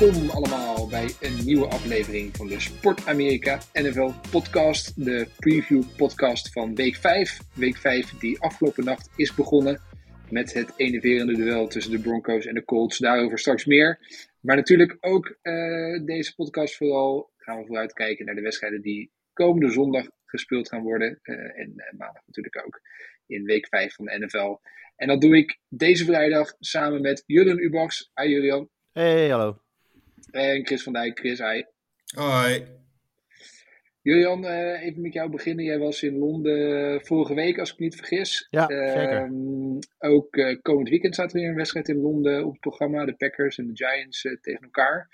Welkom allemaal bij een nieuwe aflevering van de Sport Amerika NFL podcast. De preview podcast van week 5. Week 5 die afgelopen nacht is begonnen met het enerverende duel tussen de Broncos en de Colts. Daarover straks meer. Maar natuurlijk ook eh, deze podcast vooral gaan we vooruitkijken naar de wedstrijden die komende zondag gespeeld gaan worden. Eh, en eh, maandag natuurlijk ook in week 5 van de NFL. En dat doe ik deze vrijdag samen met Julian Ubachs. Hi Julian. Hey, hallo. En Chris van Dijk, Chris, hi. Hoi. Julian, eh, even met jou beginnen. Jij was in Londen vorige week, als ik me niet vergis. Ja, zeker. Ehm, ook eh, komend weekend staat er weer een wedstrijd in Londen op het programma. De Packers en de Giants eh, tegen elkaar.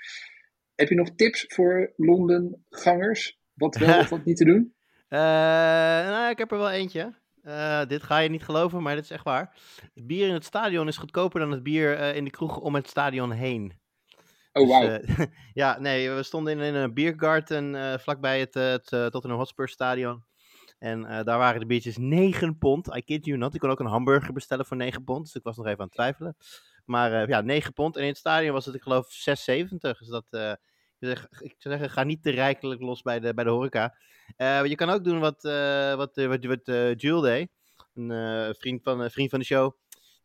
Heb je nog tips voor Londen-gangers? Wat wel of wat niet te doen? Eh, nou, ik heb er wel eentje. Eh, dit ga je niet geloven, maar dit is echt waar. Het bier in het stadion is goedkoper dan het bier eh, in de kroeg om het stadion heen. Oh. Dus, eh, ja, nee, we stonden in een biergarten eh vlakbij het, eh, het eh, Tottenham Hotspur stadion. En eh, daar waren de biertjes 9 pond. I kid you not. Ik kon ook een hamburger bestellen voor 9 pond. Dus ik was nog even aan het twijfelen. Maar eh, ja, 9 pond. En in het stadion was het, ik geloof, 6,70. Dus dat, eh, ik, zeg, ik zou zeggen, ga niet te rijkelijk los bij de, bij de horeca. Eh, je kan ook doen wat, eh wat, eh, wat, wat eh, Jules deed. Een eh, vriend, van, een vriend van de show.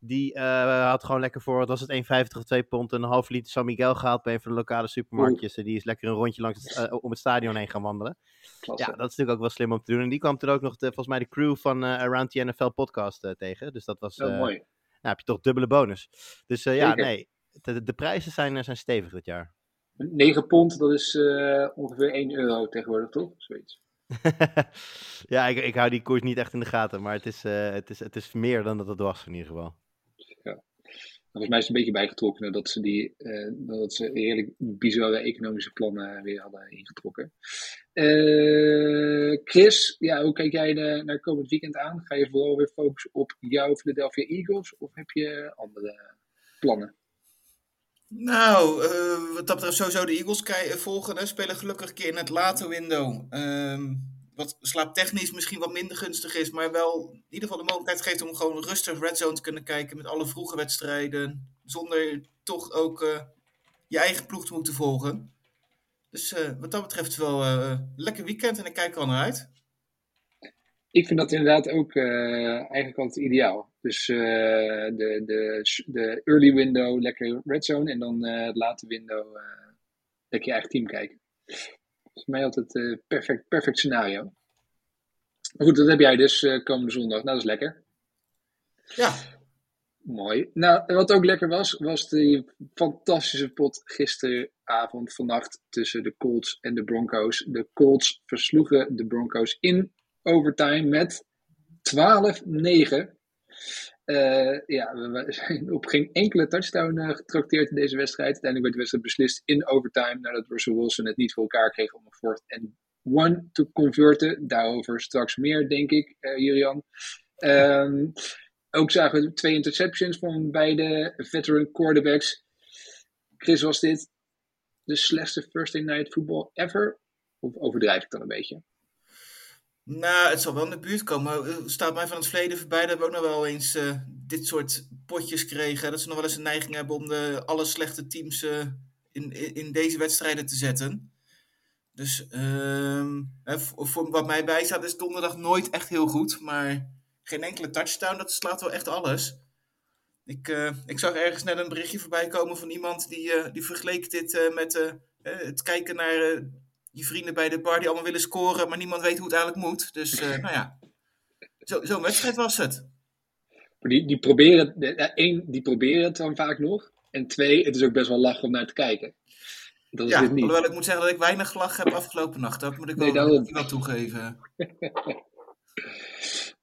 Die eh, had gewoon lekker voor, wat was het, 1,50 of 2 pond, een half liter San Miguel gehaald bij een van de lokale supermarktjes. En die is lekker een rondje langs het, eh, om het stadion heen gaan wandelen. Klasse. Ja, dat is natuurlijk ook wel slim om te doen. En die kwam toen ook nog, de, volgens mij, de crew van eh, Around the NFL podcast tegen. Dus dat was, Zo eh, mooi. nou heb je toch dubbele bonus. Dus ja, Zeker. nee, de, de prijzen zijn, zijn stevig dit jaar. 9 pond, dat is ongeveer 1 euro tegenwoordig, toch? Zoiets. ja, ik, ik hou die koers niet echt in de gaten, maar het is, het is, het is meer dan dat het was in ieder geval. Volgens mij is het een beetje bijgetrokken dat ze, die, eh, dat ze heerlijk bizarre economische plannen weer hadden ingetrokken. Eh, Chris, ja, hoe kijk jij de- naar komend weekend aan? Ga je vooral weer focussen op jouw Philadelphia Eagles of heb je andere plannen? Nou, eh, wat dat sowieso de Eagles volgen. Spelen gelukkig een keer in het late window. Ehm, wat slaaptechnisch misschien wat minder gunstig is. Maar wel in ieder geval de mogelijkheid geeft om gewoon rustig red zone te kunnen kijken. Met alle vroege wedstrijden. Zonder toch ook eh, je eigen ploeg te moeten volgen. Dus eh, wat dat betreft wel een lekker weekend. En ik kijk er al naar uit. Ik vind dat inderdaad ook eigenlijk altijd ideaal. Dus de, de, de early window lekker red zone en dan het late window lekker je eigen team kijken. Voor mij altijd eh perfect, perfect scenario. Maar goed, dat heb jij dus eh, komende zondag. Nou, dat is lekker. Ja, Mooi. Nou, wat ook lekker was, was die fantastische pot gisteravond, vannacht tussen de Colts en de Broncos. De Colts versloegen de Broncos in overtime met 12-9. Eh, ja, we zijn op geen enkele touchdown eh, getrakteerd in deze wedstrijd. Uiteindelijk werd de wedstrijd beslist in overtime nadat Russell Wilson het niet voor elkaar kreeg om een fourth en one te converten. Daarover straks meer, denk ik, eh Julian. Ehm, ook zagen we twee interceptions van beide veteran quarterbacks. Chris, was dit de slechtste First Day Night Football ever? Of overdrijf ik dan een beetje? Nou, het zal wel in de buurt komen. Het staat mij van het verleden voorbij dat we ook nog wel eens eh, dit soort potjes kregen. Dat ze nog wel eens een neiging hebben om de, alle slechte teams eh, in, in, deze wedstrijden te zetten. Dus ehm, voor, voor wat mij bijstaat is donderdag nooit echt heel goed. Maar geen enkele touchdown, dat slaat wel echt alles. Ik, eh, ik zag ergens net een berichtje voorbij komen van iemand die, die vergeleek dit met het kijken naar je vrienden bij de bar die allemaal willen scoren, maar niemand weet hoe het eigenlijk moet. Dus eh, nou ja, zo- zo'n wedstrijd was het. Die, die, proberen, één, die proberen het dan vaak nog. En twee, het is ook best wel lachen om naar te kijken. Dat is Ja, dit niet. alhoewel ik moet zeggen dat ik weinig gelachen heb afgelopen nacht. Dat moet ik wel, daarom. toegeven.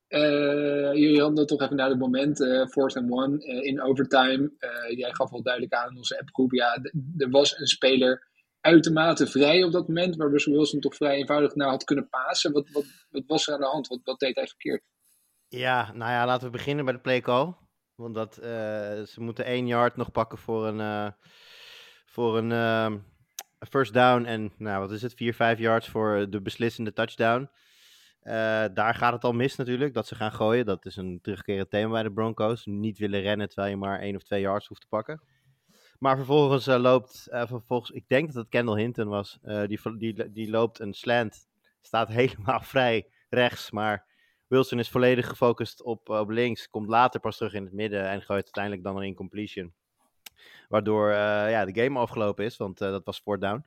Uh, jullie hadden het toch even naar het moment, uh, fourth and one, uh, in overtime. jij gaf wel duidelijk aan in onze appgroep, ja, er was een speler uitermate vrij op dat moment, waar Russell Wilson toch vrij eenvoudig naar had kunnen pasen. Wat, wat, was er aan de hand? Wat, deed hij verkeerd? Ja, nou ja, laten we beginnen bij de play call. Want dat, ze moeten één yard nog pakken voor een, voor een ehm, first down en, nou wat is het, vier, vijf yards voor de beslissende touchdown. Daar gaat het al mis natuurlijk, dat ze gaan gooien. Dat is een terugkerend thema bij de Broncos. Niet willen rennen terwijl je maar één of twee yards hoeft te pakken. Maar vervolgens uh, loopt, uh, vervolgens, ik denk dat het Kendall Hinton was, die, die, die loopt een slant. Staat helemaal vrij rechts, maar Wilson is volledig gefocust op, op links. Komt later pas terug in het midden en gooit uiteindelijk dan een incompletion. Waardoor ja, de game afgelopen is, want dat was fourth down.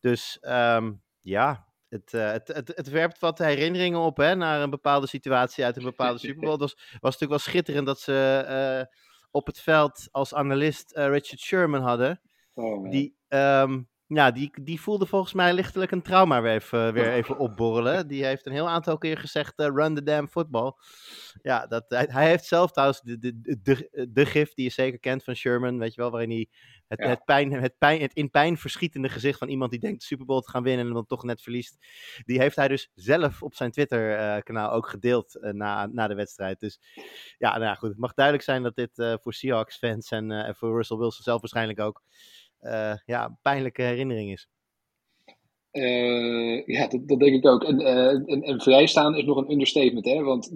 Dus um, ja, het, uh, het, het, het, werpt wat herinneringen op hè, naar een bepaalde situatie uit een bepaalde Super Bowl. Het was, was natuurlijk wel schitterend dat ze uh, op het veld als analist uh, Richard Sherman hadden. Oh, die, um, ja, die, die voelde volgens mij lichtelijk een trauma weer even, weer even opborrelen. Die heeft een heel aantal keer gezegd: run the damn football. Ja, dat, hij, hij heeft zelf trouwens de, de, de, de gif die je zeker kent van Sherman, weet je wel, waarin hij het, het, pijn, het, pijn, het in pijn verschietende gezicht van iemand die denkt de Super Bowl te gaan winnen en dan toch net verliest. Die heeft hij dus zelf op zijn Twitter-kanaal ook gedeeld uh, na, na de wedstrijd. Dus ja, nou goed, het mag duidelijk zijn dat dit voor Seahawks-fans en voor Russell Wilson zelf waarschijnlijk ook ja, een pijnlijke herinnering is. Uh, ja, dat, dat, denk ik ook. En, uh, en, en, vrijstaan is nog een understatement, hè? Want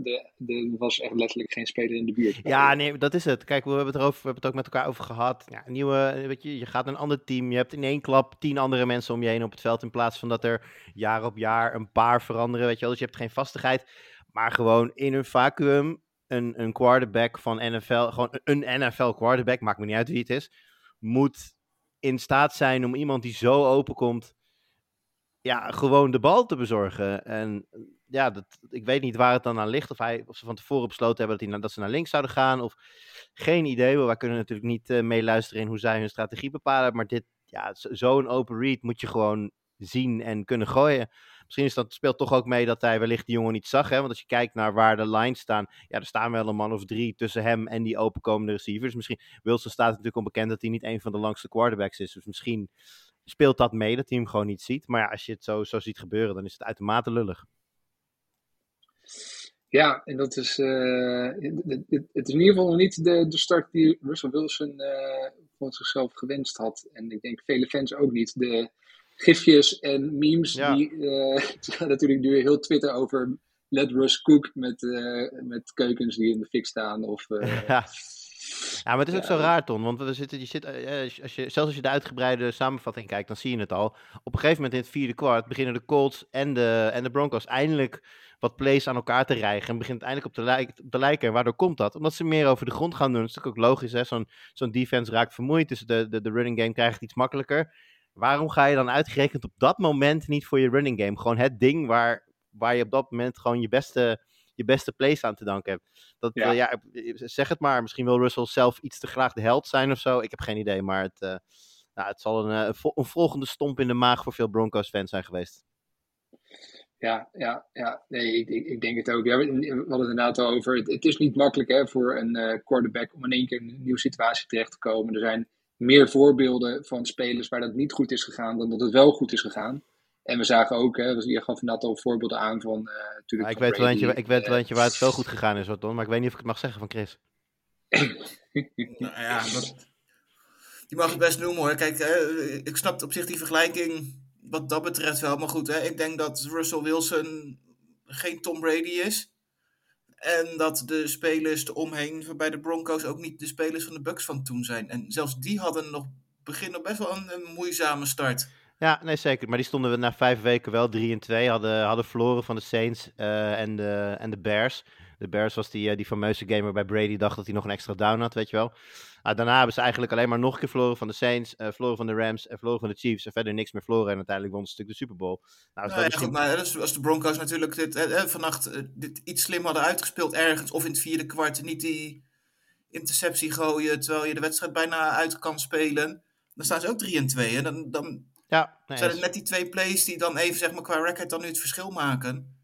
er was echt letterlijk geen speler in de buurt. Ja, nee, dat is het. Kijk, we hebben het, erover, we hebben het ook met elkaar over gehad. Ja, nieuwe, weet je, je gaat naar een ander team. Je hebt in één klap tien andere mensen om je heen op het veld. In plaats van dat er jaar op jaar een paar veranderen, weet je wel. Dus je hebt geen vastigheid. Maar gewoon in een vacuüm een, een quarterback van NFL, gewoon een NFL quarterback, maakt me niet uit wie het is, moet in staat zijn om iemand die zo open komt ja, gewoon de bal te bezorgen. En ja, dat, ik weet niet waar het dan aan ligt. Of, hij, of ze van tevoren besloten hebben dat, hij, dat ze naar links zouden gaan. Of geen idee. Wij kunnen natuurlijk niet uh, meeluisteren in hoe zij hun strategie bepalen. Maar dit, ja, zo'n open read moet je gewoon zien en kunnen gooien. Misschien is dat, speelt toch ook mee dat hij wellicht die jongen niet zag. Hè? Want als je kijkt naar waar de lines staan. Ja, er staan wel een man of drie tussen hem en die openkomende receivers. Misschien Wilson staat natuurlijk onbekend dat hij niet een van de langste quarterbacks is. Dus misschien speelt dat mee dat hij hem gewoon niet ziet. Maar ja, als je het zo, zo ziet gebeuren, dan is het uitermate lullig. Ja, en dat is, uh, het, het, is in ieder geval niet de, de start die Russell Wilson uh, voor zichzelf gewenst had. En ik denk vele fans ook niet. De gifjes en memes, die uh, natuurlijk nu heel Twitter over Let Russ Cook met, met keukens die in de fik staan. Of, ja. Ja, maar het is ook zo raar, Ton. Want we zitten, je zit, eh, als je, zelfs als je de uitgebreide samenvatting kijkt, dan zie je het al. Op een gegeven moment in het vierde kwart beginnen de Colts en de, en de Broncos eindelijk wat plays aan elkaar te rijgen. En begint eindelijk op te, lijken, te lijken. En waardoor komt dat? Omdat ze meer over de grond gaan doen. Dat is natuurlijk ook logisch. hè Zo'n zo'n defense raakt vermoeid. Dus de, de, de running game krijgt het iets makkelijker. Waarom ga je dan uitgerekend op dat moment niet voor je running game? Gewoon het ding waar, waar je op dat moment gewoon je beste je beste plays aan te danken hebt. Dat, ja. Uh, ja. zeg het maar. Misschien wil Russell zelf iets te graag de held zijn of zo. Ik heb geen idee, maar het, uh, nou, het zal een, uh, een volgende stomp in de maag voor veel Broncos-fans zijn geweest. Ja, ja, ja. Nee, ik, ik, denk het ook. We hadden het inderdaad al over. Het, het is niet makkelijk hè, voor een uh, quarterback om in één keer in een nieuwe situatie terecht te komen. Er zijn meer voorbeelden van spelers waar dat niet goed is gegaan dan dat het wel goed is gegaan. En we zagen ook, hè, je gaf net al voorbeelden aan van. Uh, natuurlijk ik, weet wel eentje, ik weet wel eentje waar het wel goed gegaan is, wat maar ik weet niet of ik het mag zeggen van Chris. nou ja, dat, die mag het best noemen hoor. Kijk, uh, ik snap op zich die vergelijking wat dat betreft wel. Maar goed, hè, ik denk dat Russell Wilson geen Tom Brady is. En dat de spelers eromheen bij de Broncos ook niet de spelers van de Bucks van toen zijn. En zelfs die hadden nog begin nog best wel een, moeizame start. Ja, nee zeker. Maar die stonden we na vijf weken wel 3 en 2. Hadden, hadden verloren van de Saints uh, en, de, en de Bears. De Bears was die, uh, die fameuze game waarbij Brady dacht dat hij nog een extra down had, weet je wel. Uh, daarna hebben ze eigenlijk alleen maar nog een keer verloren van de Saints, uh, verloren van de Rams en verloren van de Chiefs. En verder niks meer verloren. En uiteindelijk won ze natuurlijk de Super Bowl. Nou, nou ja, misschien... goed, maar als de Broncos natuurlijk dit, eh, vannacht dit iets slim hadden uitgespeeld ergens. Of in het vierde kwart niet die interceptie gooien terwijl je de wedstrijd bijna uit kan spelen. Dan staan ze ook 3 en 2. En dan, dan ja, nee, zijn het net die twee plays die dan even zeg maar, qua record dan nu het verschil maken.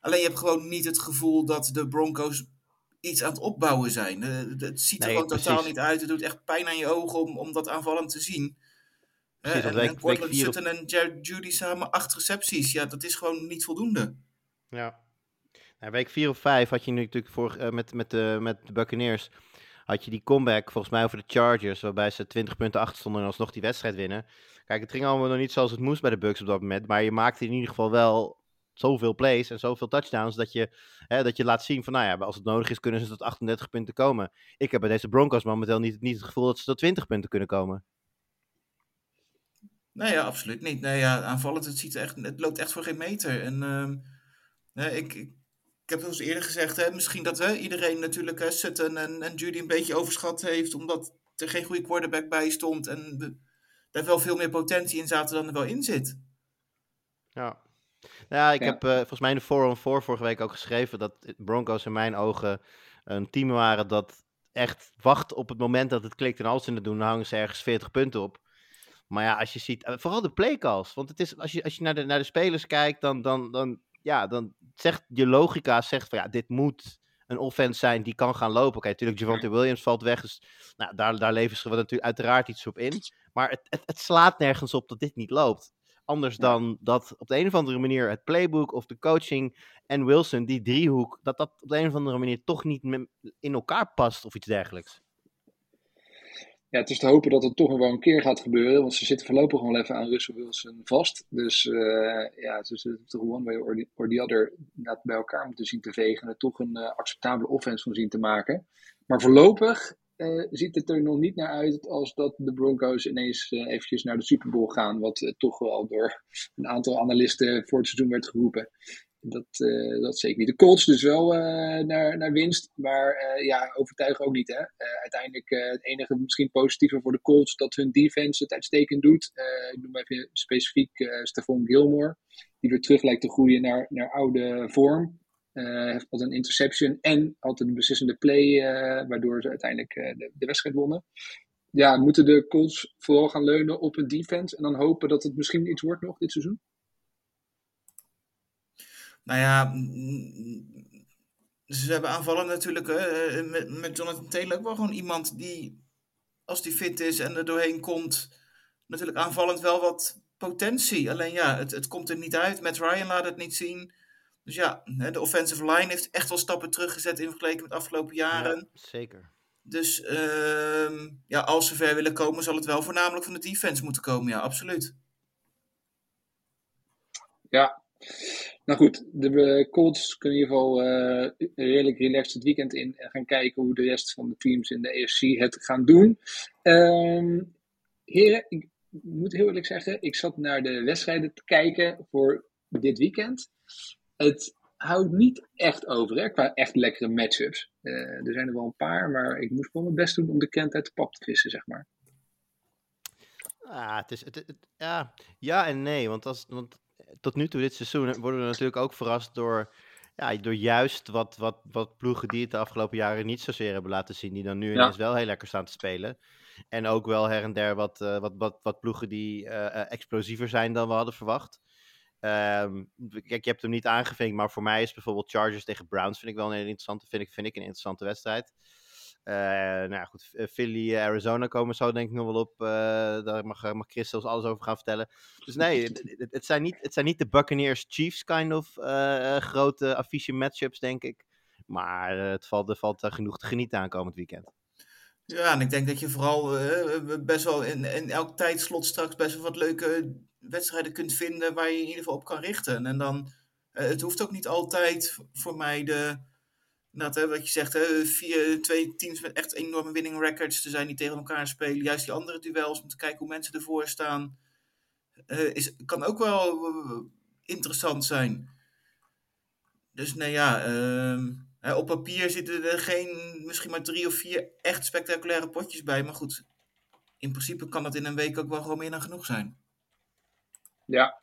Alleen je hebt gewoon niet het gevoel dat de Broncos iets aan het opbouwen zijn. Eh, het ziet er Nee, gewoon totaal precies. niet uit. Het doet echt pijn aan je ogen om, om dat aanvallend te zien. Precies, en, op- Sutton en Jared Judy samen acht recepties. Ja, dat is gewoon niet voldoende. Ja. Nou, week 4 of 5 had je nu natuurlijk voor, eh, met, met, de, met de Buccaneers. Had je die comeback volgens mij over de Chargers. Waarbij ze 20 punten achter stonden en alsnog die wedstrijd winnen. Kijk, het ging allemaal nog niet zoals het moest bij de Bucks op dat moment. Maar je maakte in ieder geval wel zoveel plays en zoveel touchdowns. Dat je, hè, dat je laat zien van, nou ja, als het nodig is kunnen ze tot 38 punten komen. Ik heb bij deze Broncos momenteel niet, niet het gevoel dat ze tot 20 punten kunnen komen. Nee, ja, absoluut niet. Nee, ja, aanvallend, het, ziet echt, het loopt echt voor geen meter. En ehm, nee, ik, ik, ik heb het al eens eerder gezegd, hè, misschien dat hè, iedereen natuurlijk hè, Sutton en, en Judy een beetje overschat heeft, omdat er geen goede quarterback bij stond en daar wel veel meer potentie in zaten dan er wel in zit. Ja. Ja, ik Ja. heb eh, volgens mij in de 4 on 4 vorige week ook geschreven dat de Broncos in mijn ogen een team waren dat echt wacht op het moment dat het klikt en als ze het doen, dan hangen ze ergens 40 punten op. Maar ja, als je ziet, eh, vooral de playcalls, want het is, als je, als je naar, de, naar de spelers kijkt, dan, dan, dan, ja, dan zegt je logica zegt van ja, dit moet een offense zijn die kan gaan lopen. Oké, natuurlijk, Javante Williams valt weg, dus nou, daar, daar leveren ze natuurlijk uiteraard iets op in. Maar het, het, het slaat nergens op dat dit niet loopt. Anders dan dat op de een of andere manier het playbook of de coaching en Wilson, die driehoek, dat dat op de een of andere manier toch niet in elkaar past of iets dergelijks. Ja, het is te hopen dat het toch wel een keer gaat gebeuren, want ze zitten voorlopig gewoon even aan Russell Wilson vast. Dus eh, ja, ze zullen toch one way or the, or the other bij elkaar moeten zien te vegen en er toch een eh, acceptabele offense van zien te maken. Maar voorlopig eh, ziet het er nog niet naar uit als dat de Broncos ineens eh, eventjes naar de Super Bowl gaan, wat eh, toch wel door een aantal analisten voor het seizoen werd geroepen. Dat, dat zeker niet. De Colts dus wel naar, naar winst, maar ja, overtuigen ook niet. Hè? Uiteindelijk het enige misschien positieve voor de Colts dat hun defense het uitstekend doet. Ik noem even specifiek Stephon Gilmore, die weer terug lijkt te groeien naar, naar oude vorm. Eh heeft had een interception en had een beslissende play, eh, waardoor ze uiteindelijk eh, de, de wedstrijd wonnen. Ja, moeten de Colts vooral gaan leunen op hun defense en dan hopen dat het misschien iets wordt nog dit seizoen? Nou ja, mm, ze hebben aanvallen natuurlijk met, met Jonathan Taylor ook wel gewoon iemand die, als die fit is en er doorheen komt, natuurlijk aanvallend wel wat potentie. Alleen ja, het, het komt er niet uit. Matt Ryan laat het niet zien. Dus ja, hè, de offensive line heeft echt wel stappen teruggezet in vergelijking met de afgelopen jaren. Ja, zeker. Dus ehm, ja, als ze ver willen komen, zal het wel voornamelijk van de defense moeten komen. Ja, absoluut. Ja, nou goed, de eh, Colts kunnen in ieder geval eh, redelijk relaxed het weekend in en gaan kijken hoe de rest van de teams in de AFC het gaan doen. Ehm heren, ik moet heel eerlijk zeggen, ik zat naar de wedstrijden te kijken voor dit weekend. Het houdt niet echt over, hè, qua echt lekkere matchups. Eh, er zijn er wel een paar, maar ik moest wel mijn best doen om de kent uit de pap te vissen, zeg maar. Ah, het is, het, het- ja, ja en nee. Want, als, want tot nu toe dit seizoen worden we natuurlijk ook verrast door, ja, door juist wat, wat, wat ploegen die het de afgelopen jaren niet zozeer hebben laten zien. Die dan nu Ja. ineens wel heel lekker staan te spelen. En ook wel her en der wat, eh, wat, wat, wat ploegen die eh, explosiever zijn dan we hadden verwacht. Ehm, kijk, je hebt hem niet aangevinkt, maar voor mij is bijvoorbeeld Chargers tegen Browns vind ik wel een hele interessante, vind ik, vind ik een interessante wedstrijd. Eh, nou ja, goed, eh, Philly, eh, Arizona komen zo denk ik nog wel op. daar mag, mag Chris zelfs alles over gaan vertellen. Dus nee, het, zijn, niet, het zijn niet de Buccaneers Chiefs kind of grote affiche matchups, denk ik. Maar het valt, er valt genoeg te genieten aankomend weekend. Ja, en ik denk dat je vooral best wel in, in elk tijdslot straks best wel wat leuke wedstrijden kunt vinden waar je in ieder geval op kan richten. En dan, eh, het hoeft ook niet altijd voor mij de, hè, wat je zegt, hè, vier, twee teams met echt enorme winning records te zijn die tegen elkaar spelen. Juist die andere duels, om te kijken hoe mensen ervoor staan, eh, is, kan ook wel eh, interessant zijn. Dus nou ja, ehm, op papier zitten er geen, misschien maar drie of vier echt spectaculaire potjes bij. Maar goed, in principe kan dat in een week ook wel gewoon meer dan genoeg zijn. Ja.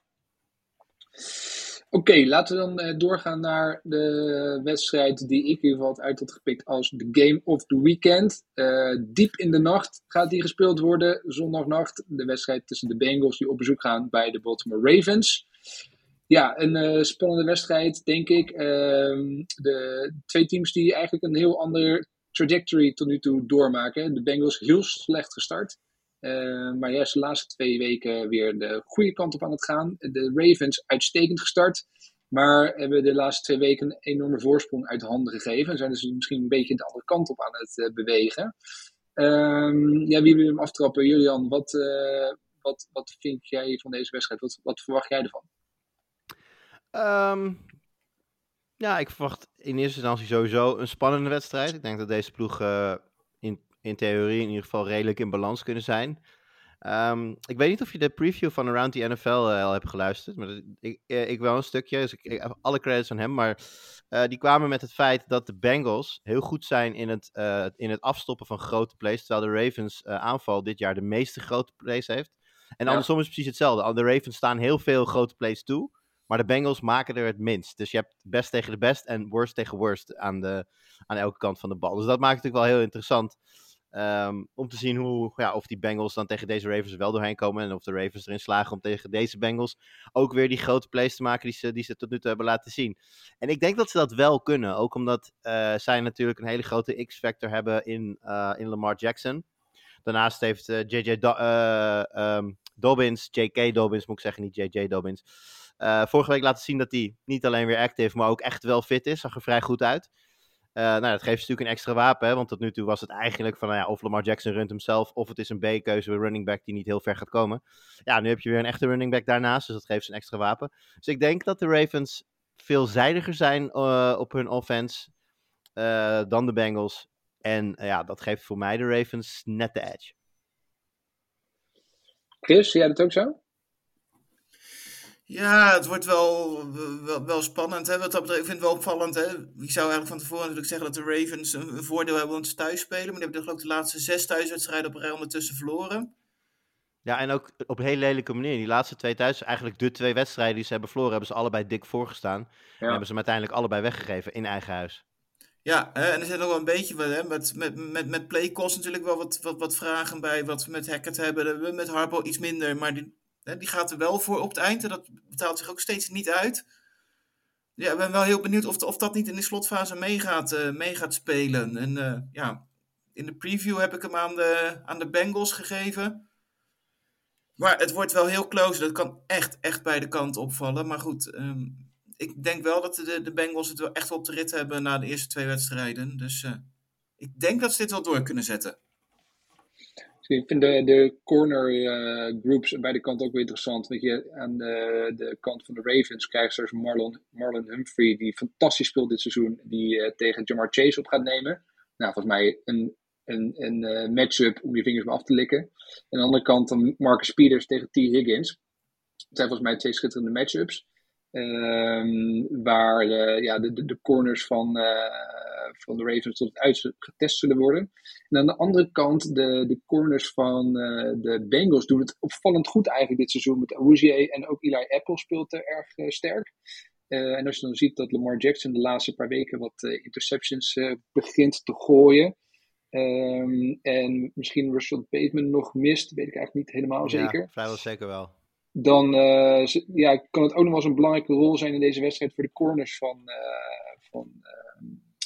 Oké, laten we dan eh, doorgaan naar de wedstrijd die ik in ieder geval uit had gepikt als de Game of the Weekend. Eh, diep in de nacht gaat die gespeeld worden, zondagnacht. De wedstrijd tussen de Bengals die op bezoek gaan bij de Baltimore Ravens. Ja, een eh, spannende wedstrijd, denk ik. Ehm, de twee teams die eigenlijk een heel ander trajectory tot nu toe doormaken. De Bengals heel slecht gestart. Uh, maar juist de laatste twee weken weer de goede kant op aan het gaan. De Ravens uitstekend gestart. Maar hebben de laatste twee weken een enorme voorsprong uit de handen gegeven. En zijn dus misschien een beetje de andere kant op aan het uh, bewegen. Um, ja, wie wil hem aftrappen? Julian, wat, uh, wat, wat vind jij van deze wedstrijd? Wat, wat verwacht jij ervan? Um, ja, ik verwacht in eerste instantie sowieso een spannende wedstrijd. Ik denk dat deze ploeg in, theorie in ieder geval redelijk in balans kunnen zijn. Um, ik weet niet of je de preview van Around the NFL uh, al hebt geluisterd. Maar dat, ik, uh, ik wel een stukje, dus ik, ik heb alle credits aan hem. Maar uh, die kwamen met het feit dat de Bengals heel goed zijn in het, in het afstoppen van grote plays. Terwijl de Ravens aanval dit jaar de meeste grote plays heeft. En andersom ja. is precies hetzelfde. De Ravens staan heel veel grote plays toe. Maar de Bengals maken er het minst. Dus je hebt best tegen de best en worst tegen worst aan, de, aan elke kant van de bal. Dus dat maakt het natuurlijk wel heel interessant. Um, om te zien hoe, ja, of die Bengals dan tegen deze Ravens wel doorheen komen. En of de Ravens erin slagen om tegen deze Bengals ook weer die grote plays te maken die ze, die ze tot nu toe hebben laten zien. En ik denk dat ze dat wel kunnen. Ook omdat uh, zij natuurlijk een hele grote X-factor hebben in, uh, in Lamar Jackson. Daarnaast heeft JJ Do um, Dobbins, JK Dobbins moet ik zeggen, niet JJ Dobbins. Vorige week laten zien dat hij niet alleen weer active, maar ook echt wel fit is. Zag er vrij goed uit. Uh, nou, dat geeft natuurlijk een extra wapen, want tot nu toe was het eigenlijk van, nou ja, of Lamar Jackson runt hem zelf, of het is een B-keuze, een running back die niet heel ver gaat komen. Ja, nu heb je weer een echte running back daarnaast, dus dat geeft ze een extra wapen. Dus ik denk dat de Ravens veelzijdiger zijn uh, op hun offense uh, dan de Bengals. En ja, dat geeft voor mij de Ravens net de edge. Chris, zie jij dat ook zo? Ja, het wordt wel, wel, wel spannend. Hè? Wat dat betreft, ik vind het wel opvallend. Hè? Ik zou eigenlijk van tevoren natuurlijk zeggen dat de Ravens een, een voordeel hebben om te thuis spelen. Maar die hebben geloof ik de laatste zes thuiswedstrijden op rij ondertussen verloren. Ja, en ook op een hele lelijke manier. Die laatste twee thuis, eigenlijk de twee wedstrijden die ze hebben verloren, hebben ze allebei dik voorgestaan. Ja. En hebben ze hem uiteindelijk allebei weggegeven in eigen huis. Ja, hè, en er zijn nog wel een beetje wat, hè, met, met, met, met playcost natuurlijk wel wat, wat, wat vragen bij. Wat we met Hackett hebben, met Harbo iets minder. Maar die, die gaat er wel voor op het eind. En dat betaalt zich ook steeds niet uit. Ja, ik ben wel heel benieuwd of, of dat niet in de slotfase mee gaat, uh, mee gaat spelen. En uh, ja, in de preview heb ik hem aan de, aan de Bengals gegeven. Maar het wordt wel heel close. Dat kan echt, echt beide kanten opvallen. Maar goed, um, ik denk wel dat de, de Bengals het wel echt op de rit hebben na de eerste twee wedstrijden. Dus uh, ik denk dat ze dit wel door kunnen zetten. Ik vind de, de corner uh, groups bij de kant ook weer interessant. Weet je, aan de, de kant van de Ravens krijgt ze Marlon, Marlon Humphrey, die fantastisch speelt dit seizoen, die uh, tegen Jamar Chase op gaat nemen. Nou, volgens mij een, een, een uh, matchup om je vingers mee af te likken. En aan de andere kant dan Marcus Peters tegen T. Higgins. Het zijn volgens mij twee schitterende matchups. Um, waar ja, de, de, de corners van, van de Ravens tot het uit getest zullen worden. En aan de andere kant, de, de corners van uh, de Bengals doen het opvallend goed eigenlijk dit seizoen. Met Awuzie en ook Eli Apple speelt er erg uh, sterk. Uh, en als je dan ziet dat Lamar Jackson de laatste paar weken wat interceptions begint te gooien. Um, en misschien Russell Bateman nog mist, weet ik eigenlijk niet helemaal ja, zeker. vrijwel zeker wel. Dan ja, kan het ook nog wel eens een belangrijke rol zijn in deze wedstrijd voor de corners van, van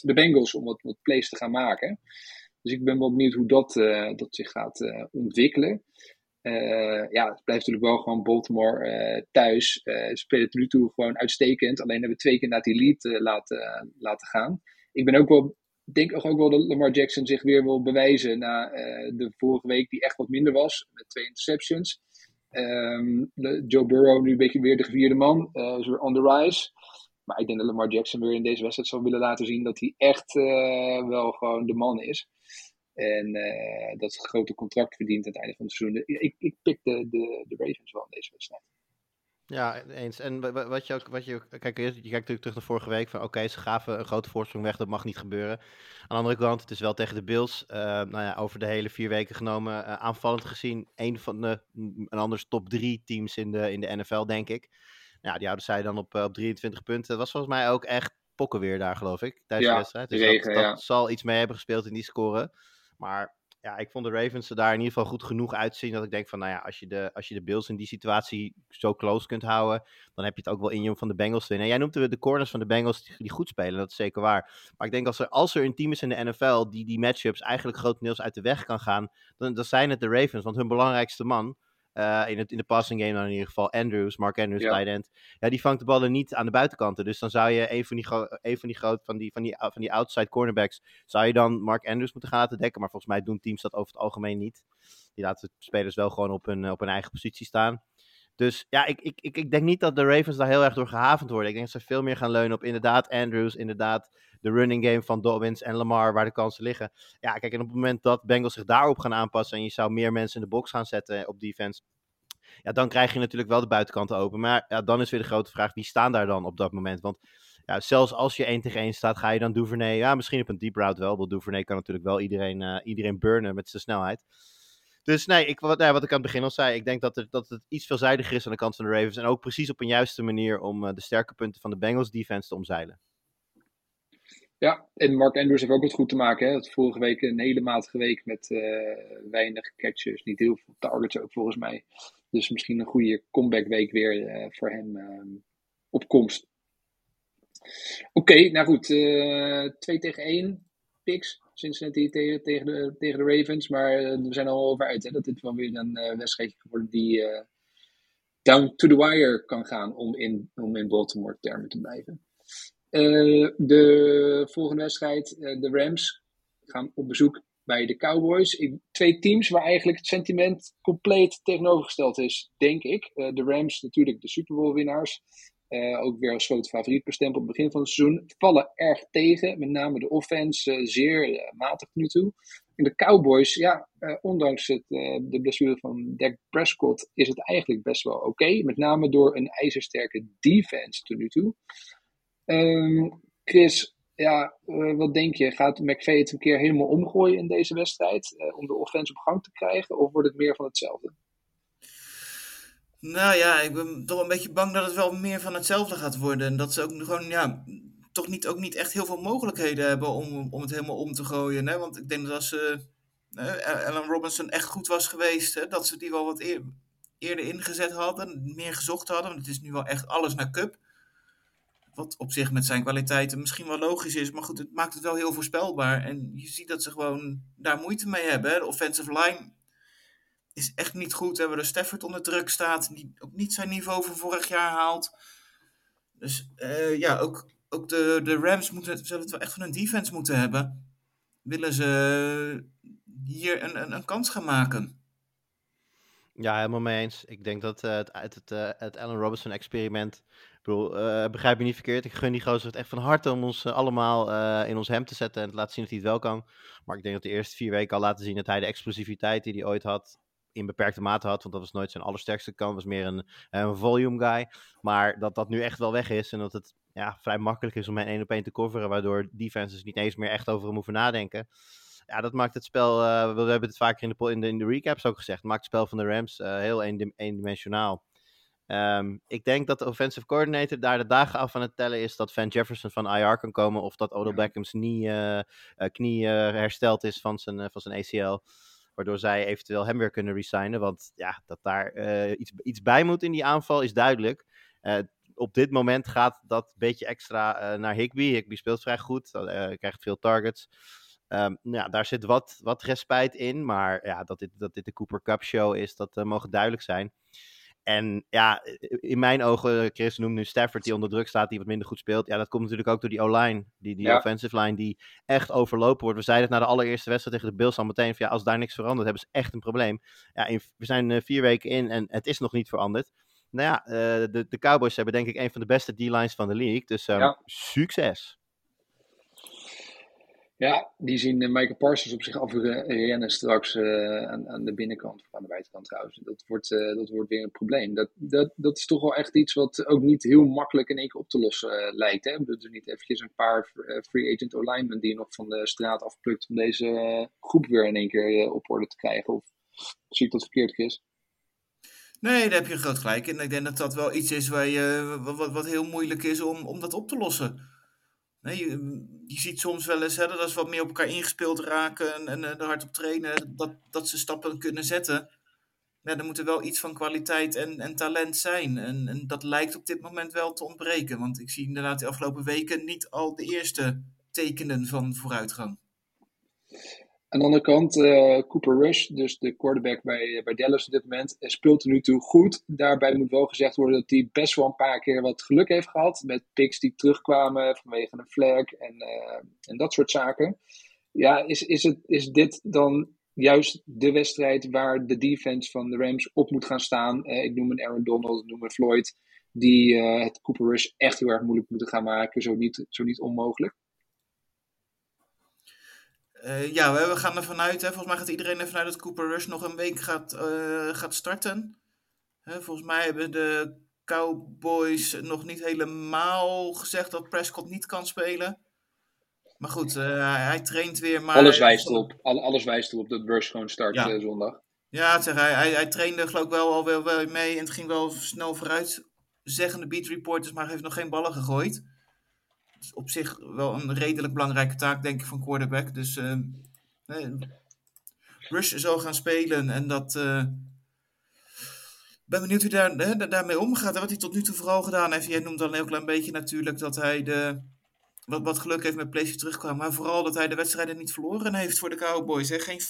de Bengals om wat, wat plays te gaan maken. Dus ik ben wel benieuwd hoe dat, uh, dat zich gaat uh, ontwikkelen. Uh, ja, het blijft natuurlijk wel gewoon Baltimore thuis. Ze spelen tot nu toe gewoon uitstekend. Alleen hebben we twee keer naar die lead laten, laten gaan. Ik ben ook wel, denk ook wel dat Lamar Jackson zich weer wil bewijzen na de vorige week, die echt wat minder was, met twee interceptions. Um, Joe Burrow nu een beetje weer de gevierde man, is weer on the rise. Maar ik denk dat Lamar Jackson weer in deze wedstrijd zal willen laten zien dat hij echt uh, wel gewoon de man is. En uh, dat grote contract verdient aan het einde van het seizoen. Ik, ik pik de, de, de Ravens wel in deze wedstrijd. Ja, eens. En wat je ook, wat je, kijk, je kijkt natuurlijk terug naar vorige week van oké, ze gaven een grote voorsprong weg, dat mag niet gebeuren. Aan de andere kant, het is wel tegen de Bills, uh, nou ja, over de hele vier weken genomen, aanvallend gezien, een van de, een anders top drie teams in de, in de NFL, denk ik. Ja, die houden zij dan op, op 23 punten. Dat was volgens mij ook echt pokken weer daar, geloof ik, tijdens ja, de wedstrijd. Dus regen, dat, ja. zal iets mee hebben gespeeld in die score. Maar ja, ik vond de Ravens er daar in ieder geval goed genoeg uitzien. Dat ik denk van, nou ja, als je de, als je de Bills in die situatie zo close kunt houden. dan heb je het ook wel in je om van de Bengals te winnen. En jij noemt de, de corners van de Bengals die, die goed spelen. Dat is zeker waar. Maar ik denk als er, als er een team is in de NFL. die die matchups eigenlijk grotendeels uit de weg kan gaan. dan, dan zijn het de Ravens. Want hun belangrijkste man. Uh, in, het, in de passing game dan in ieder geval. Andrews, Mark Andrews, Ja. tight end. Ja, die vangt de ballen niet aan de buitenkanten. Dus dan zou je een van die, een van die, groot, van die, van die, van die outside cornerbacks. zou je dan Mark Andrews moeten gaan laten dekken. Maar volgens mij doen teams dat over het algemeen niet. Die laten spelers wel gewoon op hun, op hun eigen positie staan. Dus ja, ik, ik, ik, ik denk niet dat de Ravens daar heel erg door gehavend worden. Ik denk dat ze veel meer gaan leunen op inderdaad Andrews, inderdaad de running game van Dobbins en Lamar, waar de kansen liggen. Ja, kijk, en op het moment dat Bengals zich daarop gaan aanpassen en je zou meer mensen in de box gaan zetten op defense, ja, dan krijg je natuurlijk wel de buitenkanten open. Maar ja, dan is weer de grote vraag, wie staan daar dan op dat moment? Want ja, zelfs als je 1 tegen 1 staat, ga je dan Duvernay, ja, misschien op een deep route wel, want Duvernay kan natuurlijk wel iedereen, eh, iedereen burnen met zijn snelheid. Dus nee, ik, wat, ja, wat ik aan het begin al zei, ik denk dat, er, dat het iets veelzijdiger is aan de kant van de Ravens. En ook precies op een juiste manier om eh, de sterke punten van de Bengals defense te omzeilen. Ja, en Mark Andrews heeft ook wat goed te maken. Hè? Dat vorige week een hele matige week met eh, weinig catches. Niet heel veel targets ook volgens mij. Dus misschien een goede comeback week weer eh, voor hem eh, op komst. Oké, nou goed. eh 2 tegen 1 picks. Cincinnati tegen, tegen, de, tegen de Ravens. Maar eh, we zijn al over uit hè, dat dit wel weer een eh wedstrijdje wordt die eh, down to the wire kan gaan om in, om in Baltimore termen te blijven. Eh, de volgende wedstrijd, eh, de Rams, gaan op bezoek bij de Cowboys. Ik, twee teams waar eigenlijk het sentiment compleet tegenovergesteld is, denk ik. Eh, de Rams natuurlijk de Super Bowl winnaars. Eh, ook weer als grote favoriet bestemd op het begin van het seizoen. Vallen erg tegen, met name de offense eh, zeer eh, matig nu toe. En de Cowboys, ja, ondanks het, de blessure van Dak Prescott, is het eigenlijk best wel oké. Met name door een ijzersterke defense tot nu toe. Ehm, Chris, ja, wat denk je? Gaat McVay het een keer helemaal omgooien in deze wedstrijd? om de offense op gang te krijgen? Of wordt het meer van hetzelfde? Nou ja, ik ben toch een beetje bang dat het wel meer van hetzelfde gaat worden. En dat ze ook gewoon, ja, toch niet, ook niet echt heel veel mogelijkheden hebben om, om het helemaal om te gooien. Hè? Want ik denk dat als uh, Allen Robinson echt goed was geweest, hè, dat ze die wel wat eer, eerder ingezet hadden, meer gezocht hadden. Want het is nu wel echt alles naar Cup. Wat op zich met zijn kwaliteiten misschien wel logisch is. Maar goed, het maakt het wel heel voorspelbaar. En je ziet dat ze gewoon daar moeite mee hebben. Hè? De offensive line is echt niet goed. We hebben de Stafford onder druk staat. Die ook niet zijn niveau van vorig jaar haalt. Dus uh, ja, ook, ook de, de Rams moeten, zullen het wel echt van een defense moeten hebben. Willen ze hier een, een, een kans gaan maken? Ja, helemaal mee eens. Ik denk dat uh, het, het, het, uh, het Allen Robinson experiment. Ik bedoel, uh, begrijp me niet verkeerd. Ik gun die gozer het echt van harte om ons allemaal in ons hem te zetten en te laten zien dat hij het wel kan. Maar ik denk dat de eerste vier weken al laten zien dat hij de explosiviteit die hij ooit had, in beperkte mate had. Want dat was nooit zijn allersterkste kant. was meer een, een volume guy. Maar dat dat nu echt wel weg is. En dat het ja, vrij makkelijk is om hem één op één te coveren. Waardoor defenses niet eens meer echt over hem hoeven nadenken. Ja, dat maakt het spel. Uh, we hebben het vaker in de, in de, in de recaps ook gezegd. Maakt het spel van de Rams uh, heel eendimensionaal. Um, ik denk dat de offensive coordinator daar de dagen af aan het tellen is dat Van Jefferson van IR kan komen. Of dat Odell Beckham's knie, uh, knie hersteld is van zijn, van zijn ACL. Waardoor zij eventueel hem weer kunnen resignen. Want ja, dat daar uh, iets, iets bij moet in die aanval is duidelijk. Uh, op dit moment gaat dat beetje extra uh, naar Higby. Higby speelt vrij goed, krijgt veel targets. Nou ja, daar zit wat, wat respijt in. Maar ja, dat dit, dat dit de Cooper Cup show is, dat mogen duidelijk zijn. En ja, in mijn ogen, Chris noemt nu Stafford die onder druk staat, die wat minder goed speelt. Ja, dat komt natuurlijk ook door die O-line, die, die ja. offensive line, die echt overlopen wordt. We zeiden het na de allereerste wedstrijd tegen de Bills al meteen van ja, als daar niks verandert, hebben ze echt een probleem. Ja, in, we zijn uh, vier weken in en het is nog niet veranderd. Nou ja, uh, de, de Cowboys hebben denk ik een van de beste D-lines van de league, dus um, ja. succes. Ja, die zien uh, Michael Parsons op zich afrennen straks uh, aan, de binnenkant, of aan de buitenkant trouwens. Dat wordt, uh, dat wordt weer een probleem. Dat, dat, dat is toch wel echt iets wat ook niet heel makkelijk in één keer op te lossen lijkt. Hè? Dat er niet eventjes een paar free agent alignment die je nog van de straat afplukt om deze groep weer in één keer op orde te krijgen. Of zie ik dat verkeerd, Chris? Nee, daar heb je groot gelijk in. Ik denk dat dat wel iets is waar je, wat, wat heel moeilijk is om, om dat op te lossen. Nee, je, ziet soms wel eens hè, dat als wat meer op elkaar ingespeeld raken en, en er hard op trainen, dat, dat ze stappen kunnen zetten. Ja, er moet er wel iets van kwaliteit en, en talent zijn. En, en dat lijkt op dit moment wel te ontbreken. Want ik zie inderdaad de afgelopen weken niet al de eerste tekenen van vooruitgang. Aan de andere kant, eh, Cooper Rush, dus de quarterback bij, bij Dallas op dit moment, eh, speelt er nu toe goed. Daarbij moet wel gezegd worden dat hij best wel een paar keer wat geluk heeft gehad. Met picks die terugkwamen vanwege een flag en, eh, en dat soort zaken. Ja, is, is, het, is dit dan juist de wedstrijd waar de defense van de Rams op moet gaan staan? ik noem een Aaron Donald, ik noem een Floyd, die het Cooper Rush echt heel erg moeilijk moeten gaan maken, zo niet, zo niet onmogelijk. Uh, ja, we, gaan ervan uit. Hè, volgens mij gaat iedereen ervan uit dat Cooper Rush nog een week gaat, uh, gaat starten. Hè, volgens mij hebben de Cowboys nog niet helemaal gezegd dat Prescott niet kan spelen. Maar goed, uh, hij traint weer. Maar alles, wijst erop, alles wijst erop dat Rush gewoon start ja. zondag. Ja, zeg, hij, hij, hij trainde geloof ik wel al wel, wel mee en het ging wel snel vooruit. Zeggen de beat reporters, maar hij heeft nog geen ballen gegooid op zich wel een redelijk belangrijke taak, denk ik, van quarterback. Dus uh, Rush zal gaan spelen en dat. Uh, ben benieuwd hoe daar, daarmee omgaat. Wat hij tot nu toe vooral gedaan heeft. Jij noemt al een klein beetje natuurlijk dat hij de, wat, wat geluk heeft met Place terugkwam. Maar vooral dat hij de wedstrijden niet verloren heeft voor de Cowboys. Hè. Geen,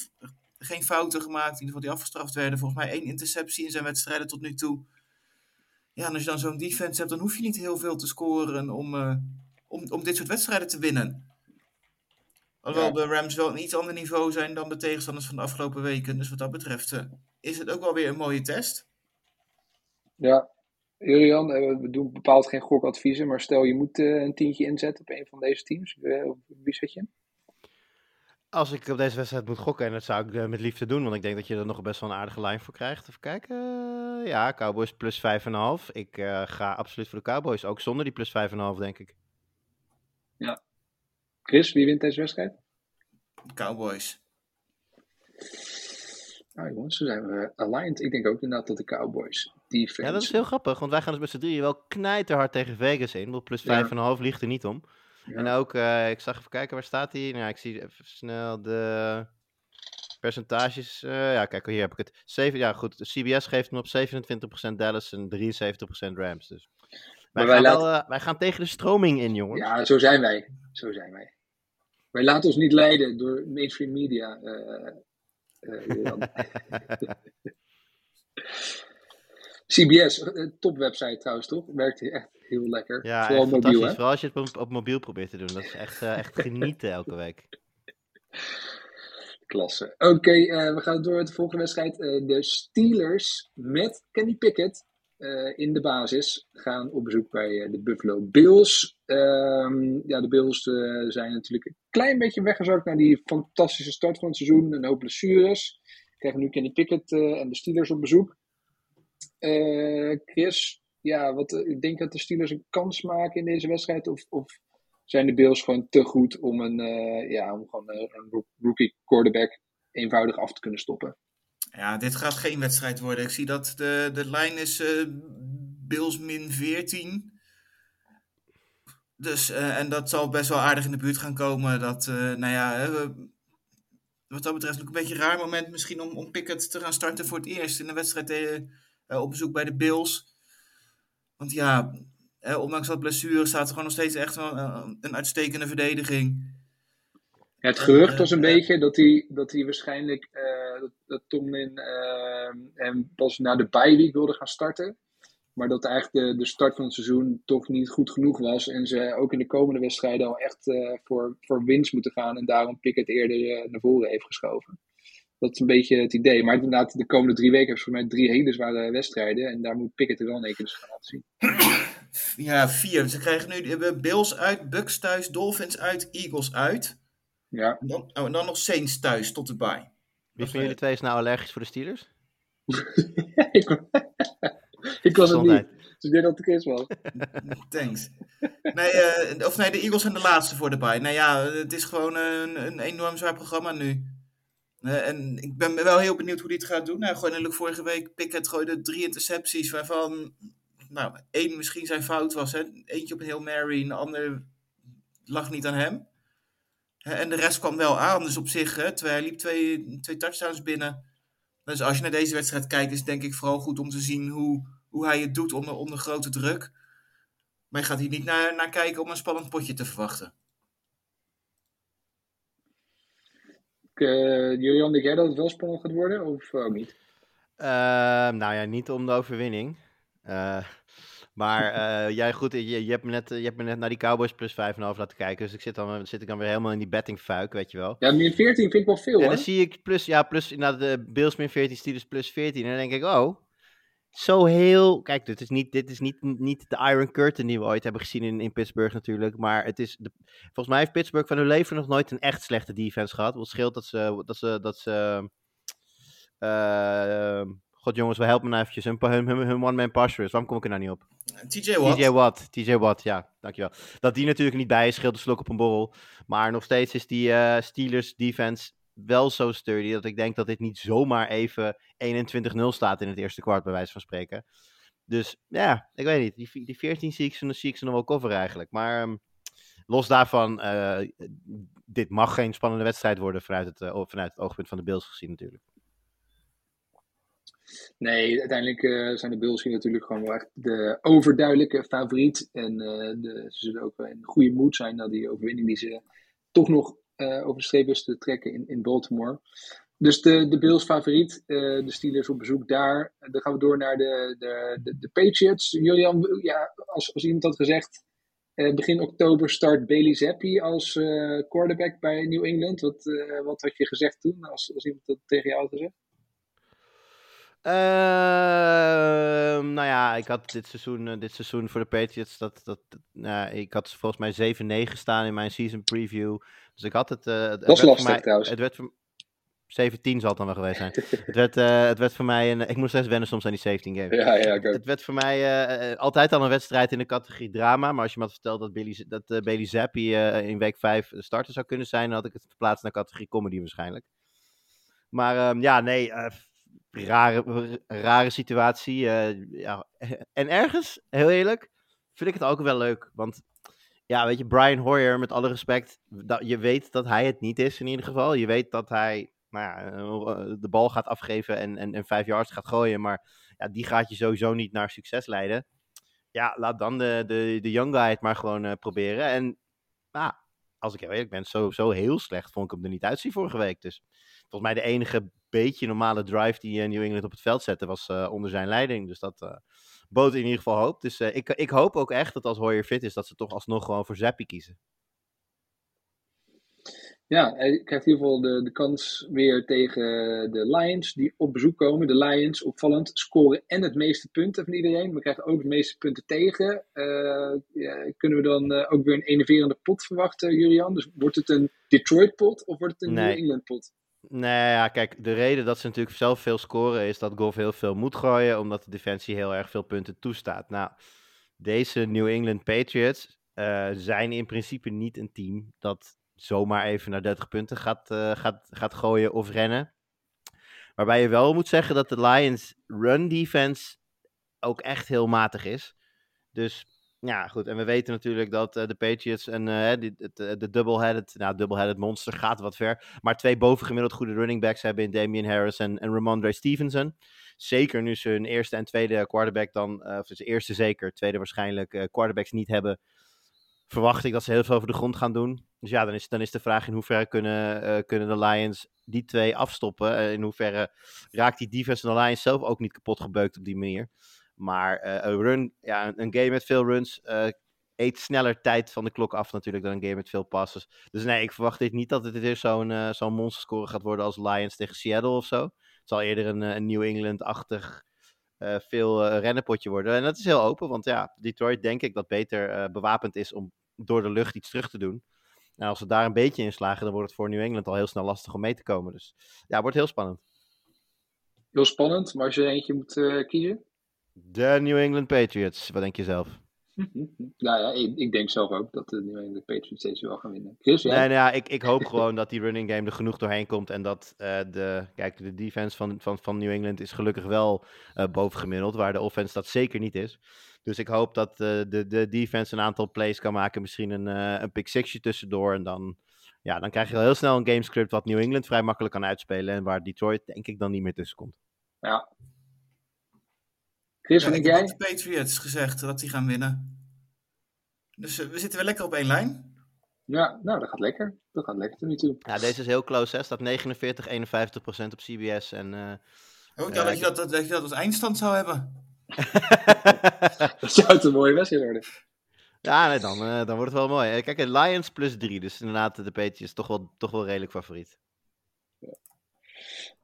geen fouten gemaakt, in ieder geval die afgestraft werden. Volgens mij één interceptie in zijn wedstrijden tot nu toe. Ja, en als je dan zo'n defense hebt, dan hoef je niet heel veel te scoren om, uh, om, om dit soort wedstrijden te winnen. Alhoewel de Rams wel een iets ander niveau zijn dan de tegenstanders van de afgelopen weken. Dus wat dat betreft uh, is het ook wel weer een mooie test. Ja, Julian, eh, we doen bepaald geen gokadviezen, maar stel je moet uh, een tientje inzetten op een van deze teams. wie zet je? Als ik op deze wedstrijd moet gokken, en dat zou ik met liefde doen, want ik denk dat je er nog best wel een aardige lijn voor krijgt. Even kijken. ja, Cowboys plus 5,5. Ik ga absoluut voor de Cowboys, ook zonder die plus 5,5 denk ik. Ja. Chris, wie wint deze wedstrijd? Cowboys. Nou jongens, zo zijn we aligned. Ik denk ook inderdaad dat de Cowboys defense... Ja, dat is heel grappig, want wij gaan dus met z'n drieën wel knijterhard tegen Vegas in. Plus 5,5 ja. ligt er niet om. Ja. En ook, uh, ik zag even kijken, waar staat hij? Nou, ik zie even snel de percentages. Uh, ja, kijk, hier heb ik het. 7, ja, goed. CBS geeft hem op 27% Dallas en 73% Rams. Dus wij, gaan wel, uh, wij gaan tegen de stroming in, jongens. Ja, zo zijn wij. Zo zijn wij. Wij laten ons niet leiden door mainstream media. Uh, uh, CBS, topwebsite trouwens, toch? Werkt echt heel lekker. Ja, Vooral mobiel, hè? Vooral als je het op, op, mobiel probeert te doen. Dat is echt, echt genieten elke week. Klasse. Oké, okay, we gaan door met de volgende wedstrijd. de Steelers met Kenny Pickett uh, in de basis gaan op bezoek bij uh, de Buffalo Bills. Um, ja, de Bills uh, zijn natuurlijk een klein beetje weggezakt naar die fantastische start van het seizoen. Een hoop blessures. Krijgen nu Kenny Pickett en de Steelers op bezoek. Chris, ja, wat, ik denk dat de Steelers een kans maken in deze wedstrijd. Of, of zijn de Bills gewoon te goed om een, ja, om gewoon een rookie quarterback eenvoudig af te kunnen stoppen? Ja, dit gaat geen wedstrijd worden. Ik zie dat de, de lijn is uh, Bills min 14. Dus, uh, en dat zal best wel aardig in de buurt gaan komen. Dat, uh, nou ja, wat dat betreft ook een beetje een raar moment misschien om, om Pickett te gaan starten voor het eerst in de wedstrijd op bezoek bij de Bills. Want ja, ondanks dat blessure staat er gewoon nog steeds echt wel een uitstekende verdediging. Ja, het gerucht was een beetje dat hij, dat hij waarschijnlijk dat, dat Tomlin uh, hem pas na de bye week wilde gaan starten. Maar dat eigenlijk de, de start van het seizoen toch niet goed genoeg was. En ze ook in de komende wedstrijden al echt uh, voor, voor winst moeten gaan. En daarom Pickett eerder naar voren heeft geschoven. Dat is een beetje het idee. Maar inderdaad, de komende drie weken hebben ze voor mij drie hele zware wedstrijden. En daar moet Pickett er wel een één keer gaan laten zien. Ja, vier. Ze krijgen nu Bills uit, Bucks thuis, Dolphins uit, Eagles uit. Ja. En dan, oh, en dan nog Saints thuis tot de bye. Wie van jullie twee is nou allergisch voor de Steelers? ik, was het niet. Dus ik denk dat het Chris was. Thanks. Nee, uh, of nee, de Eagles zijn de laatste voor de bye. Nou ja, het is gewoon een, een enorm zwaar programma nu. Uh, en ik ben wel heel benieuwd hoe hij het gaat doen. Nou, gewoon natuurlijk vorige week Pickett gooide drie intercepties, waarvan nou, één misschien zijn fout was. Hè? Eentje op een heel Mary, een ander lag niet aan hem. Hè, en de rest kwam wel aan. Dus op zich, hè, terwijl hij liep twee, twee touchdowns binnen. Dus als je naar deze wedstrijd kijkt, is het denk ik vooral goed om te zien hoe, hoe hij het doet onder, onder grote druk. Maar je gaat hier niet naar, naar kijken om een spannend potje te verwachten. Uh, Julian, denk jij dat het wel spannend gaat worden of ook niet? Uh, nou ja, niet om de overwinning. Uh, maar uh, jij, goed, je, je, hebt me net, je hebt me net naar die Cowboys plus 5,5 laten kijken. Dus ik zit dan, zit ik dan weer helemaal in die bettingfuik, weet je wel. Ja, min 14 vind ik wel veel, En dan zie ik plus, ja, plus inderdaad de Bills min 14, Steelers plus 14. En dan denk ik, oh, zo heel... Kijk, dit is niet, dit is niet, niet de Iron Curtain die we ooit hebben gezien in, in Pittsburgh natuurlijk. Maar het is, de, volgens mij heeft Pittsburgh van hun leven nog nooit een echt slechte defense gehad. Wat scheelt dat ze, dat ze, dat ze uh, God jongens, we helpen me nou eventjes. Hun, hun, hun, hun one-man pass rush. Waarom kom ik er nou niet op? TJ Watt. TJ Watt, TJ Watt, ja, dankjewel. Dat die natuurlijk niet bij is, scheelt de slok op een borrel. Maar nog steeds is die uh, Steelers defense wel zo sturdy dat ik denk dat dit niet zomaar even 21-0 staat in het eerste kwart, bij wijze van spreken. Dus ja, ik weet niet. Die, die 14 zie ik, ze, zie ik ze nog wel cover eigenlijk. Maar um, los daarvan, uh, dit mag geen spannende wedstrijd worden vanuit het, uh, vanuit het oogpunt van de Bills gezien natuurlijk. Nee, uiteindelijk uh, zijn de Bills hier natuurlijk gewoon echt de overduidelijke favoriet. En uh, de, ze zullen ook wel in goede moed zijn na die overwinning die ze toch nog uh, over de streep wisten te trekken in, in Baltimore. Dus de, de Bills favoriet, de Steelers op bezoek daar. Dan gaan we door naar de, de, de, de Patriots. Julian, ja, als, als iemand had gezegd, begin oktober start Bailey Zappi als quarterback bij New England. Wat, wat had je gezegd toen, als, als iemand dat tegen jou had gezegd? Uh, nou ja, ik had dit seizoen, uh, dit seizoen voor de Patriots, dat, dat, uh, ik had volgens mij 7-9 staan in mijn season preview. Dus ik had het... het dat is lastig mij, trouwens. Het werd voor, 17 zal het dan wel geweest zijn. het, werd, het werd voor mij, een, ik moest steeds wennen soms aan die 17 games. Ja, ja, okay. Het werd voor mij altijd al een wedstrijd in de categorie drama. Maar als je me had verteld dat Billy, dat, Bailey Zappi in week 5 starter zou kunnen zijn, dan had ik het verplaatst naar categorie comedy waarschijnlijk. Maar um, ja, nee rare, rare situatie. Uh, ja. En ergens, heel eerlijk, vind ik het ook wel leuk. Want ja, weet je, Brian Hoyer, met alle respect, dat, je weet dat hij het niet is in ieder geval. Je weet dat hij nou ja, eh, de bal gaat afgeven en, en, en vijf yards gaat gooien. Maar ja, die gaat je sowieso niet naar succes leiden. Ja, laat dan de, de, de young guy het maar gewoon proberen. En nou, als ik heel eerlijk ben, zo, zo heel slecht vond ik hem er niet uitzien vorige week. Dus volgens mij de enige beetje normale drive die New England op het veld zette, was uh, onder zijn leiding. Dus dat uh, bood in ieder geval hoop. Dus ik, ik hoop ook echt dat als Hoyer fit is, dat ze toch alsnog gewoon voor Zappi kiezen. Ja, hij krijgt in ieder geval de, de kans weer tegen de Lions, die op bezoek komen. De Lions, opvallend, scoren en het meeste punten van iedereen. Maar krijgen ook het meeste punten tegen. Ja, kunnen we dan ook weer een enerverende pot verwachten, Julian? Dus wordt het een Detroit-pot of wordt het een nee. New England-pot? Nee, ja, kijk, de reden dat ze natuurlijk zelf veel scoren is dat Goff heel veel moet gooien, omdat de defensie heel erg veel punten toestaat. Nou, deze New England Patriots uh, zijn in principe niet een team dat zomaar even naar 30 punten gaat, uh, gaat, gaat gooien of rennen. Waarbij je wel moet zeggen dat de Lions run defense ook echt heel matig is. Dus ja, goed. En we weten natuurlijk dat uh, de Patriots en uh, de, de, de double-headed, nou, double-headed monster gaat wat ver. Maar twee bovengemiddeld goede running backs hebben in Damian Harris en, en Ramondre Stevenson. Zeker nu ze hun eerste en tweede quarterback dan, uh, of dus eerste zeker, tweede waarschijnlijk, quarterbacks niet hebben. Verwacht ik dat ze heel veel over de grond gaan doen. Dus ja, dan is, dan is de vraag in hoeverre kunnen, kunnen de Lions die twee afstoppen. in hoeverre raakt die defense de Lions zelf ook niet kapot gebeukt op die manier. Maar uh, een run, ja, een, game met veel runs uh, eet sneller tijd van de klok af natuurlijk dan een game met veel passes. Dus nee, ik verwacht dit niet dat het weer zo'n uh, zo'n monsterscore gaat worden als Lions tegen Seattle of zo. Het zal eerder een, een New England-achtig veel rennenpotje worden. En dat is heel open, want ja, Detroit denk ik dat beter bewapend is om door de lucht iets terug te doen. En als we daar een beetje in slagen, dan wordt het voor New England al heel snel lastig om mee te komen. Dus ja, het wordt heel spannend. Heel spannend, maar als je eentje moet kiezen? De New England Patriots, wat denk je zelf? nou ja, ik, ik, denk zelf ook dat de New England Patriots deze wel gaan winnen. Chris, ja? Nee, nou ja, ik, ik hoop gewoon dat die running game er genoeg doorheen komt. En dat uh, de, kijk, de defense van, van, van New England is gelukkig wel uh, bovengemiddeld. Waar de offense dat zeker niet is. Dus ik hoop dat eh, de, de defense een aantal plays kan maken. Misschien een, eh, een pick sixje tussendoor. En dan, ja, dan krijg je heel snel een gamescript wat New England vrij makkelijk kan uitspelen. En waar Detroit denk ik dan niet meer tussen komt. Ja. Chris, Ja, wat ik denk heb jij? ook de Patriots gezegd dat die gaan winnen. Dus eh, we zitten weer lekker op één lijn. Ja, nou, dat gaat lekker. Dat gaat lekker tot nu toe. Ja, deze is heel close, hè. Staat 49, 51 procent op CBS. En, eh, Oh, ik Ja, dacht dat, ik- je dat, dat, dat je dat als eindstand zou hebben. Dat zou het een mooie wedstrijd worden. ja, nee, dan, eh, dan wordt het wel mooi. Eh, Kijk, eh, Lions plus 3. Dus inderdaad, de Patriots toch wel, toch wel redelijk favoriet.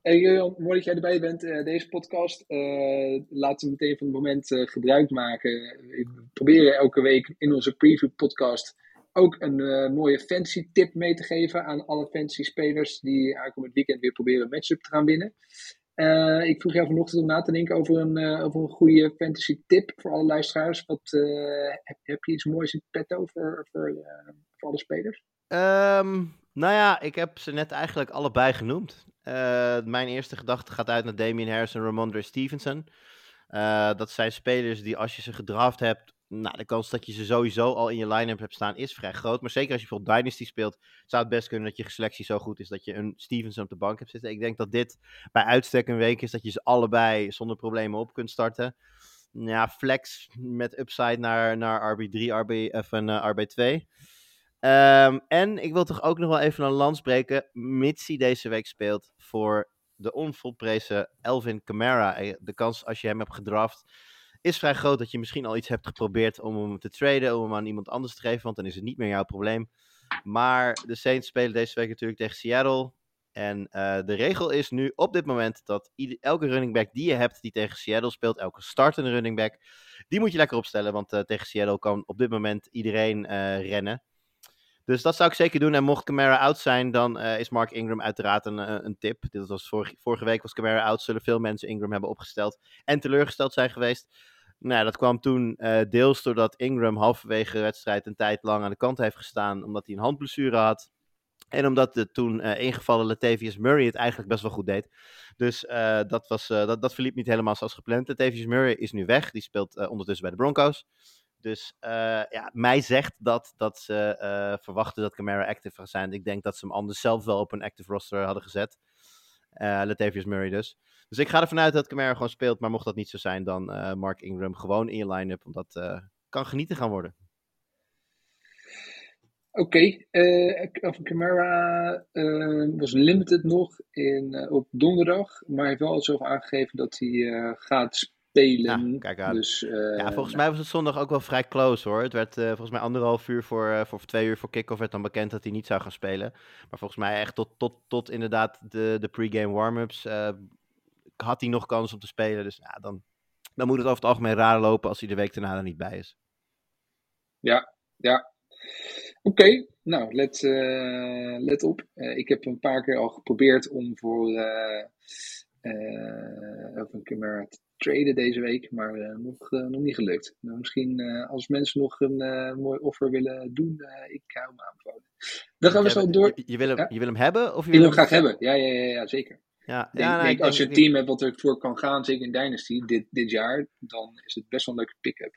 Julian, mooi dat jij erbij bent. eh, deze podcast. eh, laten we meteen van het moment eh, gebruik maken. We proberen elke week in onze preview podcast ook een mooie fancy tip mee te geven aan alle fancy spelers die aankomend weekend weer proberen een matchup te gaan winnen. Ik vroeg jou vanochtend om na te denken over een, over een goede fantasy tip voor alle luisteraars. Wat, heb, heb je iets moois in petto voor, voor, voor alle spelers? Ehm, nou ja, ik heb ze net eigenlijk allebei genoemd. Eh, mijn eerste gedachte gaat uit naar Damian Harris en Ramondre Stevenson. Eh, dat zijn spelers die als je ze gedraft hebt, nou, de kans dat je ze sowieso al in je line-up hebt staan is vrij groot. Maar zeker als je bijvoorbeeld Dynasty speelt, zou het best kunnen dat je selectie zo goed is dat je een Stevenson op de bank hebt zitten. Ik denk dat dit bij uitstek een week is dat je ze allebei zonder problemen op kunt starten. Ja, flex met upside naar, naar RB3, RB, of een eh, RB2. Ehm, en ik wil toch ook nog wel even een lans breken, mits hij deze week speelt voor de onvolprezen Elvin Kamara. De kans als je hem hebt gedraft is vrij groot dat je misschien al iets hebt geprobeerd om hem te traden, om hem aan iemand anders te geven, want dan is het niet meer jouw probleem. Maar de Saints spelen deze week natuurlijk tegen Seattle. En eh, de regel is nu op dit moment dat elke running back die je hebt die tegen Seattle speelt, elke startende running back, die moet je lekker opstellen. Want eh, tegen Seattle kan op dit moment iedereen eh, rennen. Dus dat zou ik zeker doen. En mocht Camara out zijn, dan eh, is Mark Ingram uiteraard een, eh, een tip. Dit was vorige, vorige week was Camara out. Zullen veel mensen Ingram hebben opgesteld en teleurgesteld zijn geweest. Nou, dat kwam toen eh, deels doordat Ingram halverwege de wedstrijd een tijd lang aan de kant heeft gestaan. Omdat hij een handblessure had. En omdat de toen ingevallen Latavius Murray het eigenlijk best wel goed deed. Dus dat, was, dat, dat verliep niet helemaal zoals gepland. Latavius Murray is nu weg. Die speelt ondertussen bij de Broncos. Dus eh, ja, mij zegt dat, dat ze eh, verwachten dat Camara active gaat zijn. Ik denk dat ze hem anders zelf wel op een active roster hadden gezet. Eh Latavius Murray dus. Dus ik ga ervan uit dat Camara gewoon speelt. Maar mocht dat niet zo zijn, dan Mark Ingram gewoon in je line-up. Omdat kan genieten gaan worden. Oké, Kamara eh, was limited nog in, op donderdag, maar hij heeft wel al zo aangegeven dat hij gaat spelen. Ja, kijk aan. Dus, eh, Ja, volgens mij was het zondag ook wel vrij close hoor. Het werd eh, volgens mij anderhalf uur voor, eh, voor twee uur voor kick-off werd dan bekend dat hij niet zou gaan spelen. Maar volgens mij echt tot, tot, tot inderdaad de, de pre-game warm-ups had hij nog kans om te spelen. Dus ja, dan, dan moet het over het algemeen raar lopen als hij de week daarna er niet bij is. Ja, ja. Oké, nou, let, let op. Ik heb een paar keer al geprobeerd om voor eh, Alvin Kamara te traden deze week, maar eh, nog, eh, nog niet gelukt. Nou, misschien eh, als mensen nog een mooi offer willen doen, ik hou me aanbevolen. Dan gaan we zo door. Je, je, wil hem, Ja? je wil hem hebben? Of je wil wil hem graag hebben. Ja, ja, ja, ja zeker. Ja, denk, ja, nou, denk, als je een team hebt wat ervoor kan gaan, zeker in Dynasty, dit, dit jaar, dan is het best wel een leuke pick-up.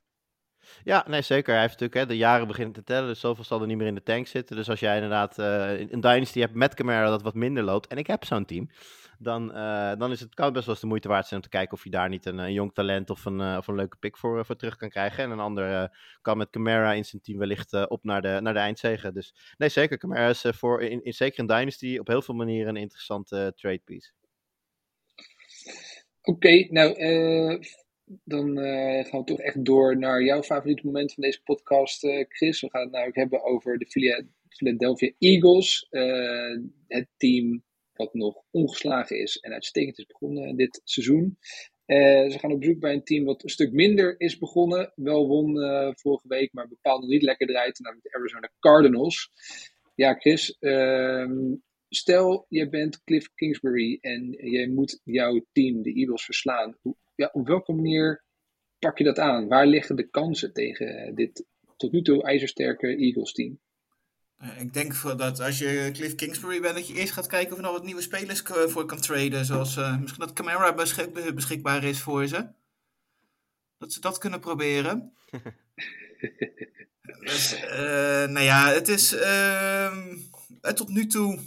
Ja, nee, zeker. Hij heeft natuurlijk hè, de jaren beginnen te tellen, dus zoveel zal er niet meer in de tank zitten. Dus als jij inderdaad een Dynasty hebt met Camara dat wat minder loopt, en ik heb zo'n team, dan, eh, dan is het, kan best wel eens de moeite waard zijn om te kijken of je daar niet een, een jong talent of een, eh, of een leuke pick voor, voor terug kan krijgen. En een ander eh, kan met Camara in zijn team wellicht eh, op naar de, naar de eindzege. Dus nee, zeker. Camara is eh, voor, in, in, zeker in Dynasty op heel veel manieren een interessante eh, trade piece. Oké, nou, eh, dan eh, gaan we toch echt door naar jouw favoriete moment van deze podcast, eh, Chris. We gaan het namelijk hebben over de Phila- Philadelphia Eagles. eh, het team wat nog ongeslagen is en uitstekend is begonnen dit seizoen. Eh, ze gaan op bezoek bij een team wat een stuk minder is begonnen. Wel won eh, vorige week, maar bepaald nog niet lekker draait. Namelijk de Arizona Cardinals. Ja, Chris. ehm, stel, je bent Cliff Kingsbury en je moet jouw team, de Eagles, verslaan. Ja, op welke manier pak je dat aan? Waar liggen de kansen tegen dit tot nu toe ijzersterke Eagles team? Eh, Ik denk voor dat als je Cliff Kingsbury bent, dat je eerst gaat kijken of er nog wat nieuwe spelers k- voor kan traden. Zoals eh, misschien dat Camara beschik- beschikbaar is voor ze. Dat ze dat kunnen proberen. dus, eh, nou ja, het is ehm, eh, tot nu toe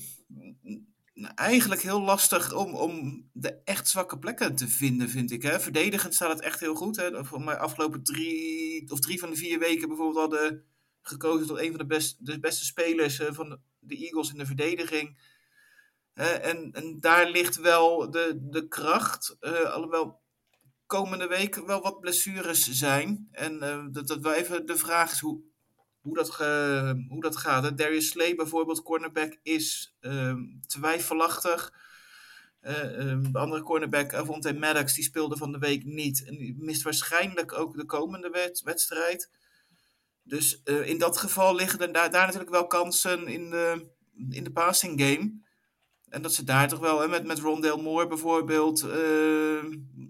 eigenlijk heel lastig om, om de echt zwakke plekken te vinden, vind ik. Hè. Verdedigend staat het echt heel goed. Hè. Voor mij afgelopen drie of drie van de vier weken bijvoorbeeld hadden gekozen tot een van de, best, de beste spelers eh, van de, Eagles in de verdediging. En, en daar ligt wel de, de kracht. eh, alhoewel komende week wel wat blessures zijn. En eh, dat, dat even de vraag is hoe, hoe, dat, hoe dat gaat. Hè. Darius Slay bijvoorbeeld, cornerback, is ehm, twijfelachtig. Eh, ehm, de andere cornerback, Avonte Maddox, die speelde van de week niet. En die mist waarschijnlijk ook de komende wed- wedstrijd. Dus eh, in dat geval liggen er daar, daar natuurlijk wel kansen in de, in de passing game. En dat ze daar toch wel, met, met Rondale Moore bijvoorbeeld, eh,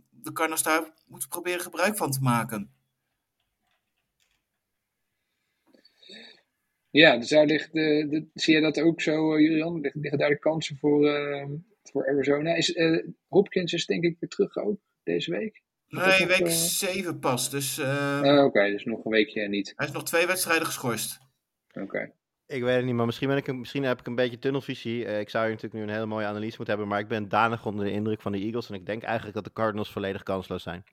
de Cardinals daar moeten proberen gebruik van te maken. Ja, dus daar ligt de, zie je dat ook zo, eh, Julian? Lig- Liggen daar de kansen voor, eh, voor Arizona? Is, eh, Hopkins is denk ik weer terug ook deze week. Nee, week eh, 7 pas. Dus eh, ah, Oké, dus nog een weekje niet. hij is nog twee wedstrijden geschorst. Oké. Ik weet het niet, maar misschien, ben ik misschien heb ik een beetje tunnelvisie. Eh, ik zou hier natuurlijk nu een hele mooie analyse moeten hebben, maar ik ben danig onder de indruk van de Eagles. En ik denk eigenlijk dat de Cardinals volledig kansloos zijn.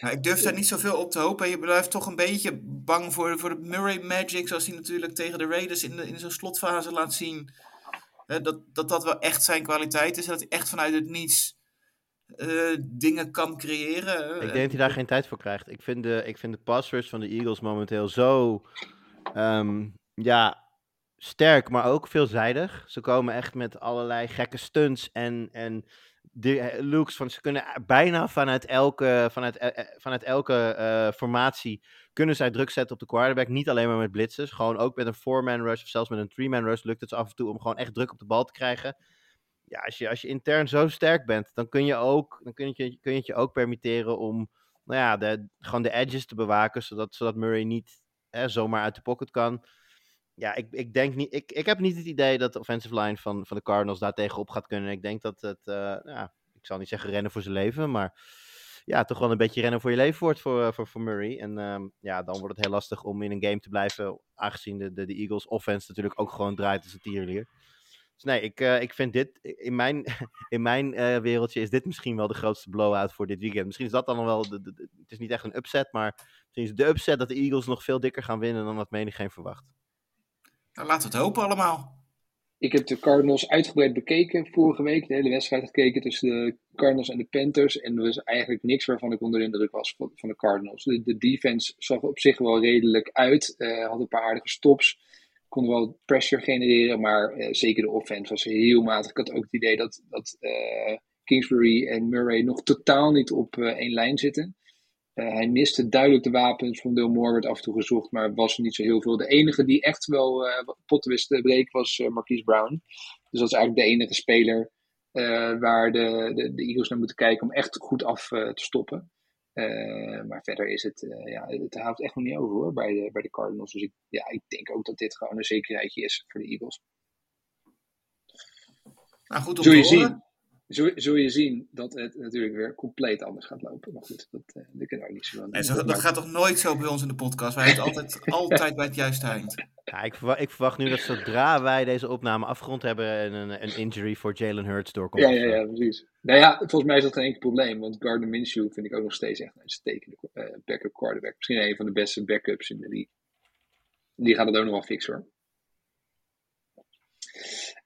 Nou, ik durf daar niet zoveel op te hopen. Je blijft toch een beetje bang voor, voor de Murray Magic, zoals hij natuurlijk tegen de Raiders in, de, in zo'n slotfase laat zien. Hè, dat, dat dat wel echt zijn kwaliteit is. en Dat hij echt vanuit het niets eh, dingen kan creëren. Ik denk dat hij daar geen tijd voor krijgt. Ik vind de, ik vind de pass rush van de Eagles momenteel zo ehm, ja, sterk, maar ook veelzijdig. Ze komen echt met allerlei gekke stunts en, en de eh, looks van ze kunnen bijna vanuit elke, vanuit, eh, eh, vanuit elke eh, formatie kunnen zij druk zetten op de quarterback. Niet alleen maar met blitzes, gewoon ook met een four-man rush of zelfs met een three-man rush lukt het ze af en toe om gewoon echt druk op de bal te krijgen. Ja, als je, als je intern zo sterk bent, dan kun je, ook, dan kun je, kun je het je ook permitteren om nou ja, de, gewoon de edges te bewaken, zodat, zodat Murray niet hè, zomaar uit de pocket kan. Ja, ik, ik denk niet. Ik, ik heb niet het idee dat de offensive line van, van de Cardinals daar tegenop gaat kunnen. Ik denk dat het, eh, ja, ik zal niet zeggen rennen voor zijn leven, maar ja, toch wel een beetje rennen voor je leven wordt voor, eh, voor, voor Murray. En ehm, ja, dan wordt het heel lastig om in een game te blijven, aangezien de, de, de Eagles offense natuurlijk ook gewoon draait als een tierlier. Dus nee, ik, eh, ik vind dit, in mijn, in mijn eh, wereldje is dit misschien wel de grootste blowout voor dit weekend. Misschien is dat dan wel, de, de- de- het is niet echt een upset, maar misschien is de upset dat de Eagles nog veel dikker gaan winnen dan wat menigeen verwacht. Nou, laten we het hopen allemaal. Ik heb de Cardinals uitgebreid bekeken vorige week. De hele wedstrijd gekeken tussen de Cardinals en de Panthers. En er was eigenlijk niks waarvan ik onder de indruk was van, van de Cardinals. De, de defense zag op zich wel redelijk uit. eh, had een paar aardige stops. Konden wel pressure genereren. Maar eh, zeker de offense was heel matig. Ik had ook het idee dat, dat eh, Kingsbury en Murray nog totaal niet op eh, één lijn zitten. Hij miste duidelijk de wapens. Van Dale Moore werd af en toe gezocht, maar was niet zo heel veel. De enige die echt wel potten wist te breken was Marquise Brown. Dus dat is eigenlijk de enige speler waar de, de, de Eagles naar moeten kijken om echt goed af te stoppen. Eh, maar verder is het, eh, ja, het houdt echt nog niet over hoor, bij de, bij de Cardinals. Dus ik, ja, ik denk ook dat dit gewoon een zekerheidje is voor de Eagles. Nou, goed om Zul je te horen. Zul, zul je zien dat het natuurlijk weer compleet anders gaat lopen. Maar goed, dat, eh dat kunnen we ook niet zo aan Nee, dat gaat toch nooit zo bij ons in de podcast? Wij hebben het altijd, altijd bij het juiste eind. Ja, ik, verwacht, ik verwacht nu dat zodra wij deze opname afgerond hebben, een, een injury voor Jalen Hurts doorkomt. Ja, ja, ja, precies. Nou ja, volgens mij is dat geen enkel probleem. Want Gardner Minshew vind ik ook nog steeds echt een uitstekende eh, backup quarterback. Misschien een van de beste backups in de league. Die gaat het ook nog wel fixen hoor.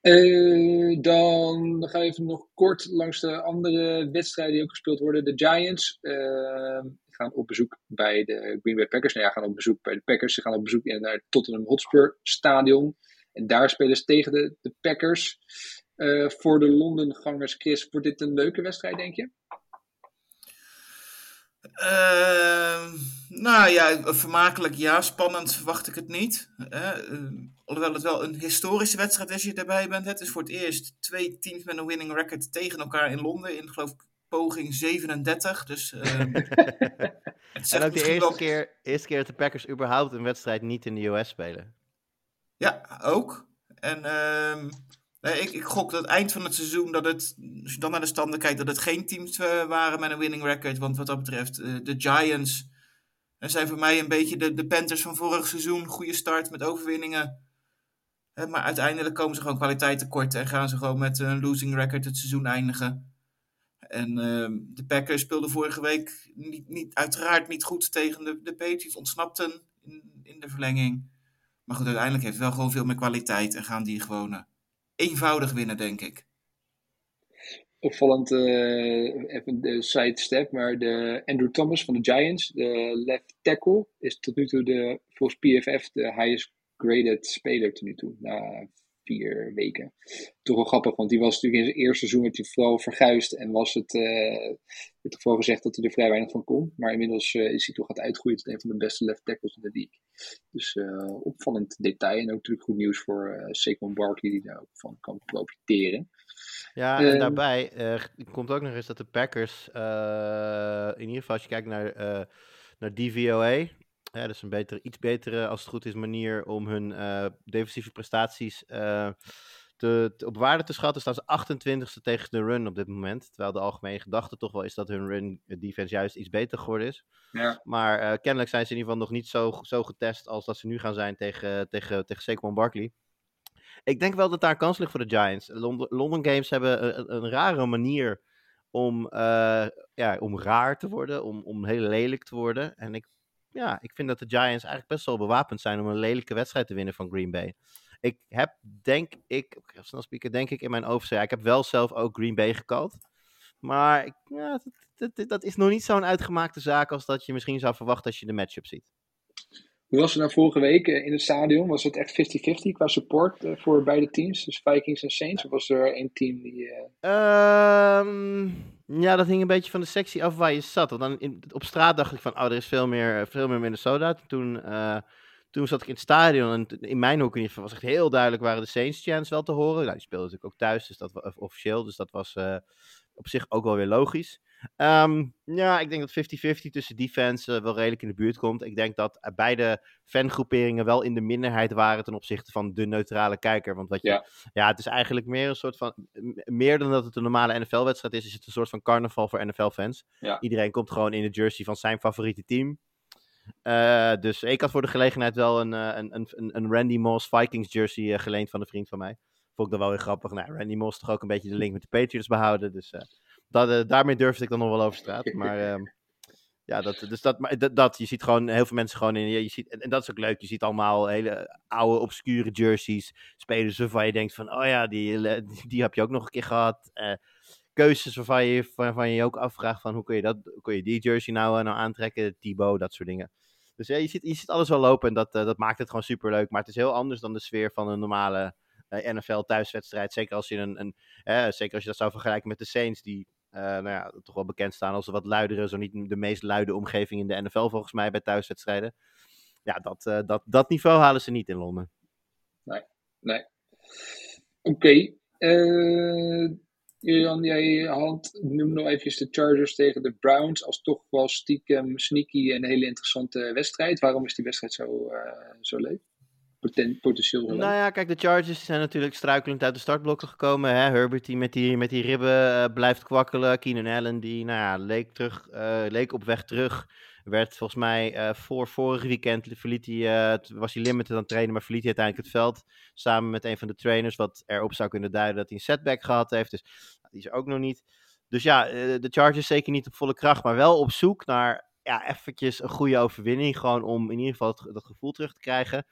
Eh, dan gaan we even nog kort langs de andere wedstrijden die ook gespeeld worden. De Giants eh, gaan op bezoek bij de Green Bay Packers. Nou ja, gaan op bezoek bij de Packers. Ze gaan op bezoek naar het Tottenham Hotspur Stadion. En daar spelen ze tegen de, de Packers. Eh, voor de Londengangers, Chris, wordt dit een leuke wedstrijd, denk je? Ehm, nou ja, vermakelijk ja, spannend verwacht ik het niet. Eh, alhoewel het wel een historische wedstrijd is als je erbij bent. Het is voor het eerst twee teams met een winning record tegen elkaar in Londen. In geloof ik poging 37. Dus ehm, het En ook de eerste wel- keer, eerste keer dat de Packers überhaupt een wedstrijd niet in de US spelen. Ja, ook. En ehm, Ik, ik gok dat eind van het seizoen, dat het, als je dan naar de standen kijkt, dat het geen teams eh, waren met een winning record. Want wat dat betreft, eh, de Giants eh, zijn voor mij een beetje de, Panthers van vorig seizoen. Goede start met overwinningen. Maar uiteindelijk komen ze gewoon kwaliteit tekort en gaan ze gewoon met een losing record het seizoen eindigen. En ehm, de Packers speelden vorige week niet, niet, uiteraard niet goed tegen de, de Patriots. Ontsnapten in, in de verlenging. Maar goed, uiteindelijk heeft het wel gewoon veel meer kwaliteit. En gaan die gewoon eenvoudig winnen, denk ik. Opvallend, eh, even de sidestep, maar de Andrew Thomas van de Giants, de left tackle, is tot nu toe de, volgens PFF de highest graded speler tot nu toe, vier weken. Toch wel grappig, want die was natuurlijk in zijn eerste seizoen werd hij vooral verguisd en was het, uh, werd gezegd dat hij er vrij weinig van kon. Maar inmiddels uh, is hij toch gaat uitgroeien tot een van de beste left tackles in de league. Dus uh, opvallend detail en ook natuurlijk goed nieuws voor uh, Saquon Barkley die daar ook van kan profiteren. Ja, en uh, daarbij komt ook nog eens dat de Packers, in ieder geval als je kijkt naar, naar DVOA, ja, dat is een betere, iets betere, als het goed is, manier om hun uh, defensieve prestaties uh, te, te, op waarde te schatten. Staan ze 28ste tegen de run op dit moment. Terwijl de algemene gedachte toch wel is dat hun run defense juist iets beter geworden is. Ja. Maar uh, kennelijk zijn ze in ieder geval nog niet zo, zo getest als dat ze nu gaan zijn tegen, tegen, tegen Saquon Barkley. Ik denk wel dat daar kans ligt voor de Giants. London, London Games hebben een, een rare manier om, ja, om raar te worden, om, om heel lelijk te worden. En ik ja, ik vind dat de Giants eigenlijk best wel bewapend zijn om een lelijke wedstrijd te winnen van Green Bay. Ik heb, denk ik, snel spieken, denk ik in mijn overzicht. Ja, ik heb wel zelf ook Green Bay gekald. Maar ik, ja, dat, dat, dat, is nog niet zo'n uitgemaakte zaak als dat je misschien zou verwachten als je de matchup ziet. Hoe was het nou vorige week in het stadion? Was het echt 50-50 qua support uh, voor beide teams? Dus Vikings en Saints? Of was er één team die... Uh... Um, ja, dat hing een beetje van de sectie af waar je zat. Want dan in, op straat dacht ik van, oh, er is veel meer, veel meer Minnesota. Toen, uh, toen zat ik in het stadion en in mijn hoek in ieder geval was echt heel duidelijk waren de Saints chants wel te horen. Nou, die speelden natuurlijk ook thuis, dus dat was officieel. Dus dat was op zich ook wel weer logisch. Um, ja, ik denk dat 50-50 tussen defense uh, wel redelijk in de buurt komt. Ik denk dat uh, beide fangroeperingen wel in de minderheid waren ten opzichte van de neutrale kijker. Want wat je, ja. ja, het is eigenlijk meer een soort van, meer dan dat het een normale NFL-wedstrijd is, is het een soort van carnaval voor NFL-fans. Ja. Iedereen komt gewoon in de jersey van zijn favoriete team. Uh, dus ik had voor de gelegenheid wel een, een, een, een Randy Moss Vikings jersey geleend van een vriend van mij. Vond ik dan wel weer grappig. Nou, Randy Moss toch ook een beetje de link met de Patriots behouden. Dus dat, uh, daarmee durfde ik dan nog wel over straat. Maar uh, ja, dat, dus dat, maar dat, dat, je ziet gewoon heel veel mensen gewoon in. Je ziet, en, en dat is ook leuk. Je ziet allemaal hele oude, obscure jerseys. Spelers waarvan je denkt van, oh ja, die, die, die heb je ook nog een keer gehad. Uh, keuzes waarvan je, waarvan je je ook afvraagt van, hoe kun je, dat, kun je die jersey nou, nou aantrekken? Thibaut, dat soort dingen. Dus ja, je ziet, je ziet alles wel lopen en dat, dat maakt het gewoon super leuk. Maar het is heel anders dan de sfeer van een normale NFL thuiswedstrijd. Zeker als je een, een zeker als je dat zou vergelijken met de Saints, die uh, nou ja, toch wel bekend staan als een wat luidere, zo niet de meest luide omgeving in de NFL volgens mij bij thuiswedstrijden. Ja, dat, uh, dat, dat niveau halen ze niet in Londen. Nee, nee. Oké. Okay. Uh, Jan, jij had, noem nog even de Chargers tegen de Browns als toch wel stiekem sneaky en een hele interessante wedstrijd. Waarom is die wedstrijd zo, zo leuk? Poten potentieel Nou ja, kijk, de Chargers zijn natuurlijk struikelend uit de startblokken gekomen. Hè? Herbert die met die, met die ribben uh, blijft kwakkelen. Keenan Allen die nou ja, leek, terug, uh, leek op weg terug. Werd volgens mij uh, voor vorig weekend verliet hij, was hij limited aan het trainen, maar verliet hij uiteindelijk het veld. Samen met een van de trainers, wat erop zou kunnen duiden dat hij een setback gehad heeft. Dus die is ook nog niet. Dus ja, de Chargers zeker niet op volle kracht, maar wel op zoek naar ja, eventjes een goede overwinning. Gewoon om in ieder geval dat gevoel terug te krijgen.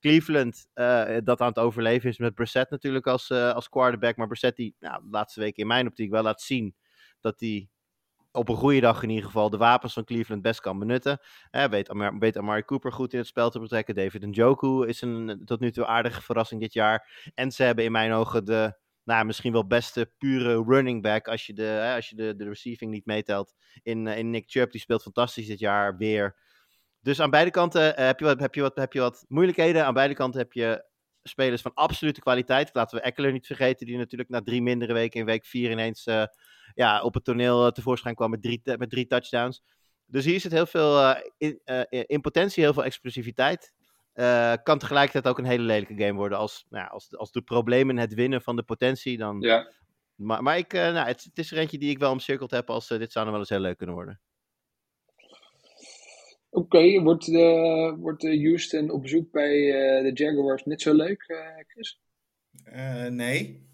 Cleveland uh, dat aan het overleven is met Brissett natuurlijk als, uh, als quarterback. Maar Brissett die nou, laatste weken in mijn optiek wel laat zien dat hij op een goede dag in ieder geval de wapens van Cleveland best kan benutten. Eh, weet, Amar Amari Cooper goed in het spel te betrekken. David Njoku is een tot nu toe aardige verrassing dit jaar. En ze hebben in mijn ogen de nou, misschien wel beste pure running back als je de, hè, als je de, de receiving niet meetelt. In, in Nick Chubb, die speelt fantastisch dit jaar weer. Dus aan beide kanten uh, heb, je wat, heb, je wat, heb je wat moeilijkheden. Aan beide kanten heb je spelers van absolute kwaliteit. Laten we Eckler niet vergeten, die natuurlijk na drie mindere weken in week vier ineens uh, ja, op het toneel uh, tevoorschijn kwam met drie, met drie touchdowns. Dus hier zit heel veel in, in, potentie, heel veel explosiviteit. Eh, kan tegelijkertijd ook een hele lelijke game worden. Als, nou ja, als, als de problemen het winnen van de potentie, dan... Ja. Maar, maar ik, eh, nou, het, het is er eentje die ik wel omcirkeld heb als eh, dit zou nog wel eens heel leuk kunnen worden. Oké, wordt, de, wordt de Houston op bezoek bij eh, de Jaguars net zo leuk, eh, Chris? Eh, nee.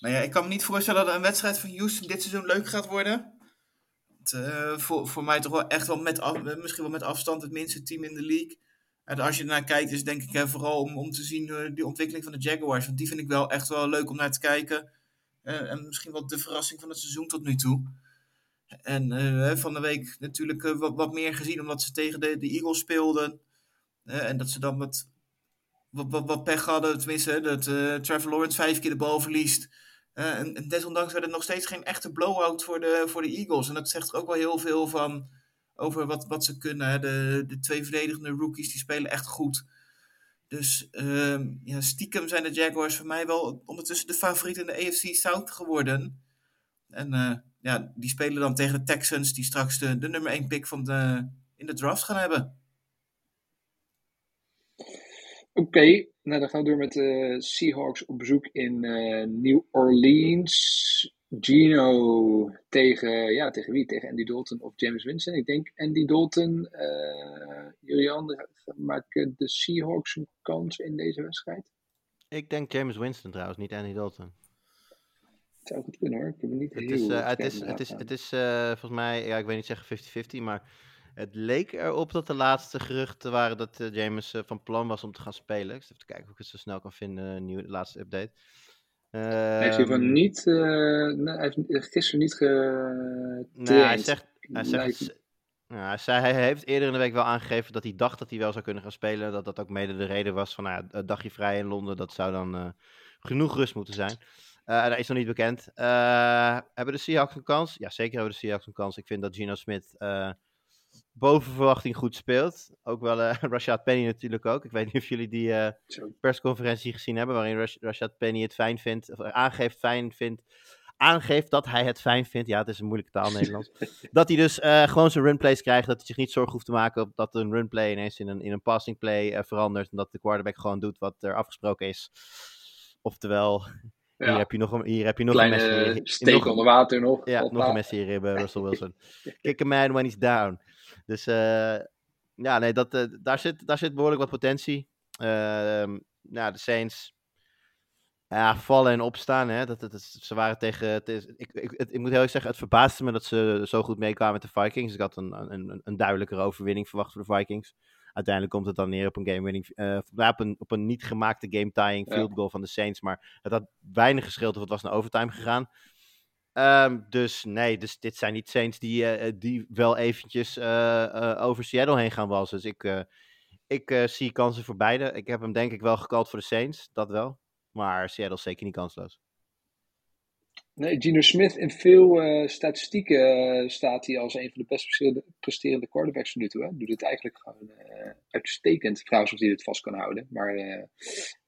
Maar ja, ik kan me niet voorstellen dat een wedstrijd van Houston dit seizoen leuk gaat worden. Eh, voor, voor mij toch wel echt wel met af- eh, misschien wel met afstand het minste team in de league. En als je ernaar kijkt, is denk ik vooral om, om te zien eh, die ontwikkeling van de Jaguars. Want die vind ik wel echt wel leuk om naar te kijken. Eh, en misschien wel de verrassing van het seizoen tot nu toe. En eh, van de week natuurlijk eh, wat, wat meer gezien omdat ze tegen de, de Eagles speelden. Eh, en dat ze dan wat, wat, wat pech hadden. Tenminste, dat Trevor Lawrence vijf keer de bal verliest. En, en desondanks werd het nog steeds geen echte blowout voor de, voor de Eagles. En dat zegt ook wel heel veel van over wat, wat ze kunnen. De, de twee verdedigende rookies die spelen echt goed. Dus ehm, ja, stiekem zijn de Jaguars voor mij wel ondertussen de favoriet in de AFC South geworden. En ja, die spelen dan tegen de Texans, die straks de, de nummer 1 pick van de, in de draft gaan hebben. Oké, nou dan gaan we door met de Seahawks op bezoek in eh, New Orleans. Gino tegen, ja, tegen wie? Tegen Andy Dalton of James Winston? Ik denk Andy Dalton. eh Julian, maken de Seahawks een kans in deze wedstrijd? Ik denk James Winston trouwens, niet Andy Dalton. Het zou goed kunnen hoor. Ik heb niet Het heel is, eh, het is, het is, het is eh, volgens mij, ja, ik weet niet zeggen 50-50, maar het leek erop dat de laatste geruchten waren dat eh, James van plan was om te gaan spelen. Ik zit even te kijken of ik het zo snel kan vinden, nieuw, de laatste update. Hij heeft hiervan Ehm, niet, nee, hij heeft gisteren niet. Nee, hij zegt, hij, zegt, hij, zei, hij heeft eerder in de week wel aangegeven dat hij dacht dat hij wel zou kunnen gaan spelen. Dat dat ook mede de reden was van nou, ja, een dagje vrij in Londen. Dat zou dan genoeg rust moeten zijn. Eh dat is nog niet bekend. Eh, hebben de Seahawks een kans? Ja, zeker hebben de Seahawks een kans. Ik vind dat Gino Smith eh, boven verwachting goed speelt. Ook wel eh Rashad Penny natuurlijk ook. Ik weet niet of jullie die persconferentie gezien hebben. Waarin Rash- Rashad Penny het fijn vindt. Of aangeeft fijn vindt. Aangeeft dat hij het fijn vindt. Ja, het is een moeilijke taal Nederlands. dat hij dus gewoon zijn runplays krijgt. Dat hij zich niet zorgen hoeft te maken op dat een runplay ineens in een, in een passing play verandert. En dat de quarterback gewoon doet wat er afgesproken is. Oftewel, hier heb je nog een, hier heb je nog kleine een steek nog- onder water nog. ja, nog een mes in je ribben, Russell Wilson. Kick a man when he's down. Dus eh, ja, nee, dat, eh, daar, zit, daar zit behoorlijk wat potentie. Nou, de Saints. Ja, vallen en opstaan. Hè. Dat, ze waren tegen. Het is, ik, ik, het- ik moet heel erg zeggen, het verbaasde me dat ze zo goed meekwamen met de Vikings. Ik had een, een, een- een duidelijkere overwinning verwacht voor de Vikings. Uiteindelijk komt het dan neer op een game-winning. eh, ja, op, een, op een niet gemaakte game-tying Ja. field goal van de Saints. Maar het had weinig gescheeld of het was naar overtime gegaan. Ehm, dus nee, dus dit zijn niet Saints die, eh, eh, die wel eventjes over Seattle heen gaan walsen. Dus ik, ik zie kansen voor beide. Ik heb hem denk ik wel gekald voor de Saints, dat wel. Maar Seattle is zeker niet kansloos. Nee, Gino Smith in veel eh, statistieken eh, staat hij als een van de best presterende, quarterbacks tot nu toe. Hè. Doet het eigenlijk gewoon eh, uitstekend. Trouwens of hij dit vast kan houden. Maar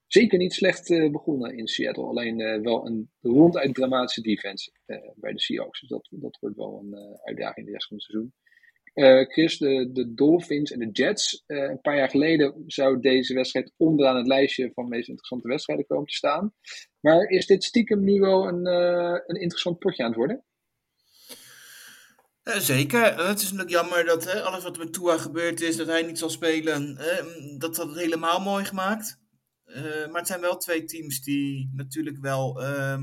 zeker niet slecht begonnen in Seattle. Alleen wel een ronduit dramatische defense bij de Seahawks. Dus dat, dat wordt wel een uitdaging de rest van het seizoen. Eh, Chris, de, Dolphins en de Jets. eh, een paar jaar geleden zou deze wedstrijd onderaan het lijstje van de meest interessante wedstrijden komen te staan. Maar is dit stiekem nu wel een, eh, een interessant potje aan het worden? Zeker. Het is natuurlijk jammer dat alles wat met Tua gebeurd is, dat hij niet zal spelen, eh, dat had het helemaal mooi gemaakt. Maar het zijn wel twee teams die natuurlijk wel ehm,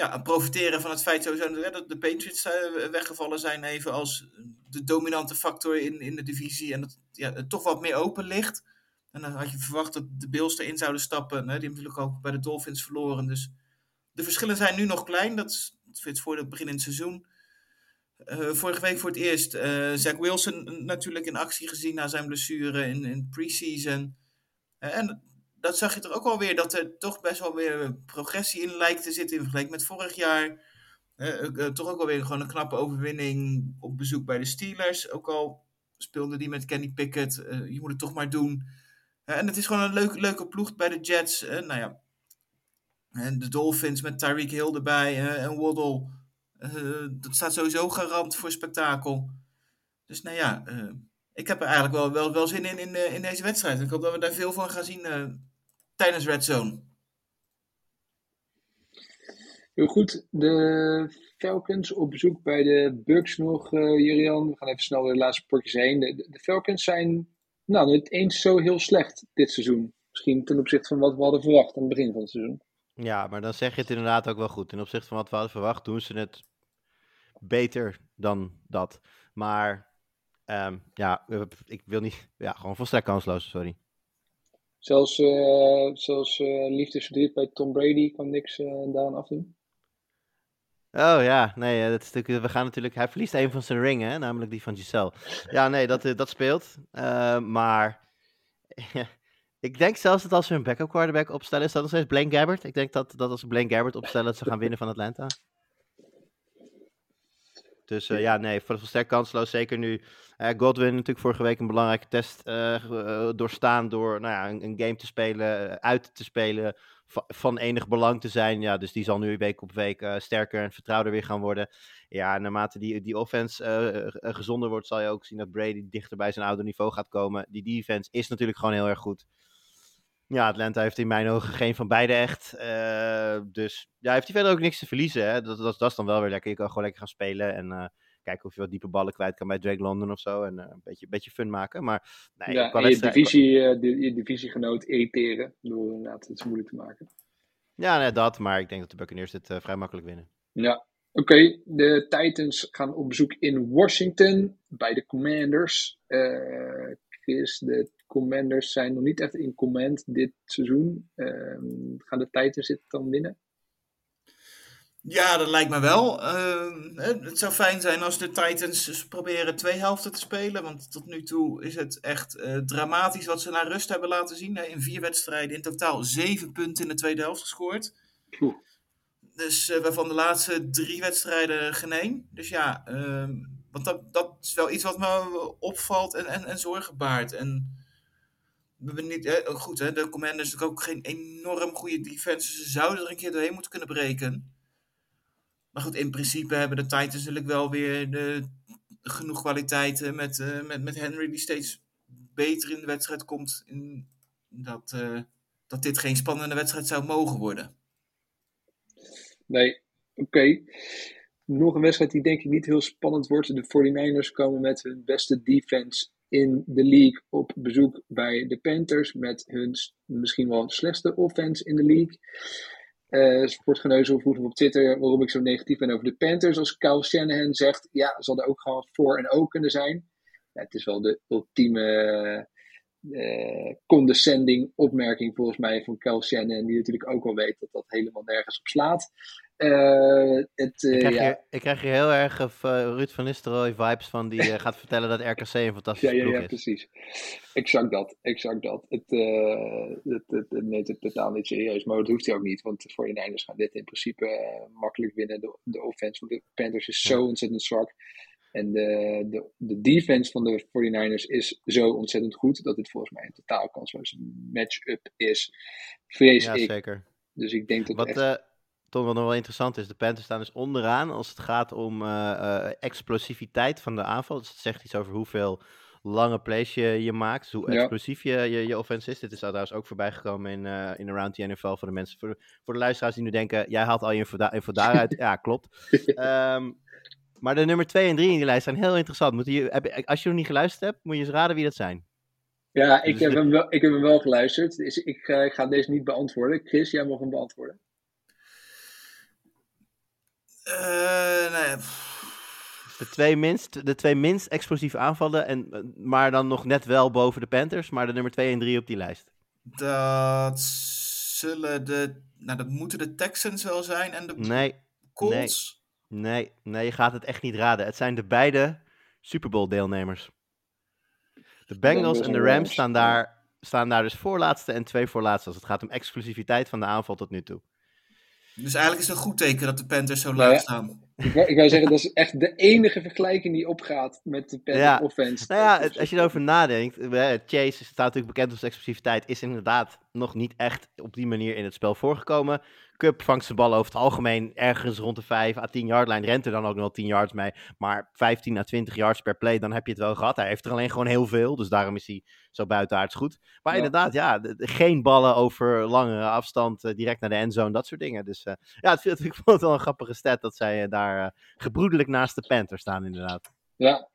ja, profiteren van het feit sowieso dat de Patriots eh, weggevallen zijn even als de dominante factor in, in de divisie en dat ja, het toch wat meer open ligt. En dan had je verwacht dat de Bills erin zouden stappen. Hè? Die hebben natuurlijk ook bij de Dolphins verloren. Dus de verschillen zijn nu nog klein. Dat is voor het begin in het seizoen. Eh, vorige week voor het eerst eh Zach Wilson natuurlijk in actie gezien na zijn blessure in, in pre-season. En dat zag je er ook alweer dat er toch best wel weer progressie in lijkt te zitten in vergelijking met vorig jaar. Eh, toch ook alweer gewoon een knappe overwinning op bezoek bij de Steelers. Ook al speelde die met Kenny Pickett. eh, je moet het toch maar doen. En het is gewoon een leuk, leuke ploeg bij de Jets. Nou ja. En de Dolphins met Tyreek Hill erbij en Waddle. Eh, dat staat sowieso garant voor spektakel. Dus nou ja, ik heb er eigenlijk wel, wel, wel zin in, in in deze wedstrijd. Ik hoop dat we daar veel van gaan zien tijdens Red Zone. Heel goed. De Falcons op bezoek bij de Bucks nog, eh Jurian. We gaan even snel door de laatste potjes heen. De, de Falcons zijn nou, niet eens zo heel slecht dit seizoen. Misschien ten opzichte van wat we hadden verwacht aan het begin van het seizoen. Ja, maar dan zeg je het inderdaad ook wel goed. Ten opzichte van wat we hadden verwacht, doen ze het beter dan dat. Maar ehm, ja, ik wil niet. Ja, gewoon volstrekt kansloos, sorry. Zelfs, eh, zelfs liefdesverdriet bij Tom Brady kan niks eh, daaraan afdoen. Oh ja, nee, dat is natuurlijk, we gaan natuurlijk. Hij verliest een van zijn ringen, namelijk die van Giselle. Ja, nee, dat, dat speelt. Maar ik denk zelfs dat als we een backup quarterback opstellen, is dat nog steeds Blaine Gabbert. Ik denk dat, dat als we Blaine Gabbert opstellen, dat ze gaan winnen van Atlanta. Dus eh, ja, nee, voor volstrekt kansloos. Zeker nu Godwin natuurlijk vorige week een belangrijke test eh, eh, doorstaan door nou ja, een, een game te spelen, uit te spelen, va- van enig belang te zijn. Ja, dus die zal nu week op week sterker en vertrouwder weer gaan worden. Ja, naarmate die, die offense gezonder wordt, zal je ook zien dat Brady dichter bij zijn oude niveau gaat komen. Die defense is natuurlijk gewoon heel erg goed. Ja, Atlanta heeft in mijn ogen geen van beide echt. Eh, dus ja, heeft hij verder ook niks te verliezen. Hè? Dat, dat, dat is dan wel weer lekker. Je kan gewoon lekker gaan spelen en eh, kijken of je wat diepe ballen kwijt kan bij Drake London of zo. En eh, een beetje, beetje fun maken. Maar nee, ja, qua en je, divisie, de, je divisiegenoot irriteren door inderdaad het moeilijk te maken. Ja, nee, dat. Maar ik denk dat de Buccaneers dit eh, vrij makkelijk winnen. Ja, oké. De Titans gaan op bezoek in Washington bij de Commanders. Chris, de Commanders zijn nog niet echt in command dit seizoen. Ehm, gaan de Titans dit dan winnen? Ja, dat lijkt me wel. Ehm, het zou fijn zijn als de Titans eens proberen twee helften te spelen. Want tot nu toe is het echt eh, dramatisch wat ze naar rust hebben laten zien. In vier wedstrijden in totaal zeven punten in de tweede helft gescoord. Poeh. Dus eh, waarvan de laatste drie wedstrijden geen. Dus ja, ehm, want dat, dat is wel iets wat me opvalt en, en, en zorgen baart. En we hebben niet, hè, goed, hè, de Commanders natuurlijk ook geen enorm goede defense. Ze zouden er een keer doorheen moeten kunnen breken. Maar goed, in principe hebben de Titans natuurlijk wel weer de, genoeg kwaliteiten met, eh, met, met Henry die steeds beter in de wedstrijd komt. In, dat, eh, dat dit geen spannende wedstrijd zou mogen worden. Nee, oké. Nog een wedstrijd die denk ik niet heel spannend wordt. De 49ers komen met hun beste defense in de league op bezoek bij de Panthers. Met hun misschien wel slechtste offense in de league. Eh Sportgeneuzel op Twitter waarom ik zo negatief ben over de Panthers. Als Kyle Shanahan zegt, ja, ze hadden ook gewoon voor en ook kunnen zijn. Ja, het is wel de ultieme eh, condescending opmerking volgens mij van Kyle Shannon. Die natuurlijk ook wel weet dat dat helemaal nergens op slaat. Eh, het, eh, Ik krijg, ja, hier, ik krijg hier heel erg eh, Ruud van Nistelrooy vibes van die eh, gaat vertellen dat RKC een ja, fantastische ja, ploeg ja, is. precies. Exact dat. Exact dat. Het, eh, het, het, het neemt het totaal niet serieus. Maar dat hoeft hij ook niet. Want de 49ers gaan dit in principe eh, makkelijk winnen. De, de offense van de Panthers is zo ontzettend zwak. En de, de, de defense van de 49ers is zo ontzettend goed. Dat dit volgens mij een totaal kansloze match-up is. Vrees Ja, ik. zeker. Dus ik denk dat Wat echt... wat nog wel interessant is, de Panthers staan dus onderaan als het gaat om eh, eh, explosiviteit van de aanval. Dus dat zegt iets over hoeveel lange plays je, je maakt, dus hoe Ja. explosief je, je, je offense is. Dit is trouwens ook voorbij gekomen in, eh in Around the NFL voor de mensen, voor de, voor de luisteraars die nu denken, jij haalt al je info, da- info daaruit. ja, klopt. Ehm, maar de nummer 2 en 3 in die lijst zijn heel interessant. Moet je, heb, als je nog niet geluisterd hebt, moet je eens raden wie dat zijn. Ja, ik Dus heb, de- hem wel, ik heb hem wel geluisterd. Dus ik, ik ga deze niet beantwoorden. Chris, jij mag hem beantwoorden. Eh, pff, De twee minst, de twee minst explosieve aanvallen, en, eh, maar dan nog net wel boven de Panthers, maar de nummer 2 en 3 op die lijst. dat zullen de. Nou, dat moeten de Texans wel zijn en de Nee, Colts. nee, nee, je gaat het echt niet raden. Het zijn de beide Super Bowl deelnemers. De Bengals en de Rams staan daar, staan daar dus voorlaatste en twee voorlaatste als het gaat om exclusiviteit van de aanval tot nu toe. Dus eigenlijk is het een goed teken dat de Panthers zo Nou laag staan. Ik ik zeggen, dat is echt de enige vergelijking die opgaat met de Panthers Ja. offense. Nou ja, het- als je erover nadenkt, eh, Chase staat natuurlijk bekend zijn explosiviteit, is inderdaad nog niet echt op die manier in het spel voorgekomen. Cup vangt zijn bal over het algemeen ergens rond de 5 à 10 yard lijn, rent er dan ook nog wel 10 yards mee, maar 15 à 20 yards per play, dan heb je het wel gehad. Hij heeft er alleen gewoon heel veel, dus daarom is hij zo buitenaards goed. Maar Ja. inderdaad, ja, de- de- geen ballen over langere afstand, eh, direct naar de endzone, dat soort dingen. Dus eh, ja, het, ik vond het wel een grappige stat dat zij eh, daar eh, gebroedelijk naast de Panthers staan inderdaad. Ja.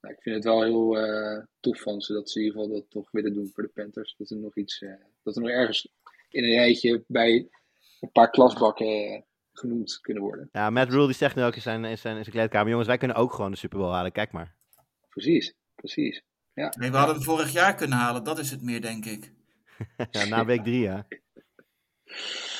Nou, ik vind het wel heel eh, tof van ze dat ze in ieder geval dat toch willen doen voor de Panthers. Dat er nog iets, eh, dat er nog ergens in een rijtje bij een paar klasbakken genoemd kunnen worden. Ja, Matt Rule die zegt nu ook in zijn, in zijn, in zijn kleedkamer, jongens, wij kunnen ook gewoon de Super Bowl halen, kijk maar. Precies, precies. Nee, we hadden hem vorig jaar kunnen halen, dat is het meer, denk ik. Ja, na week drie, ja.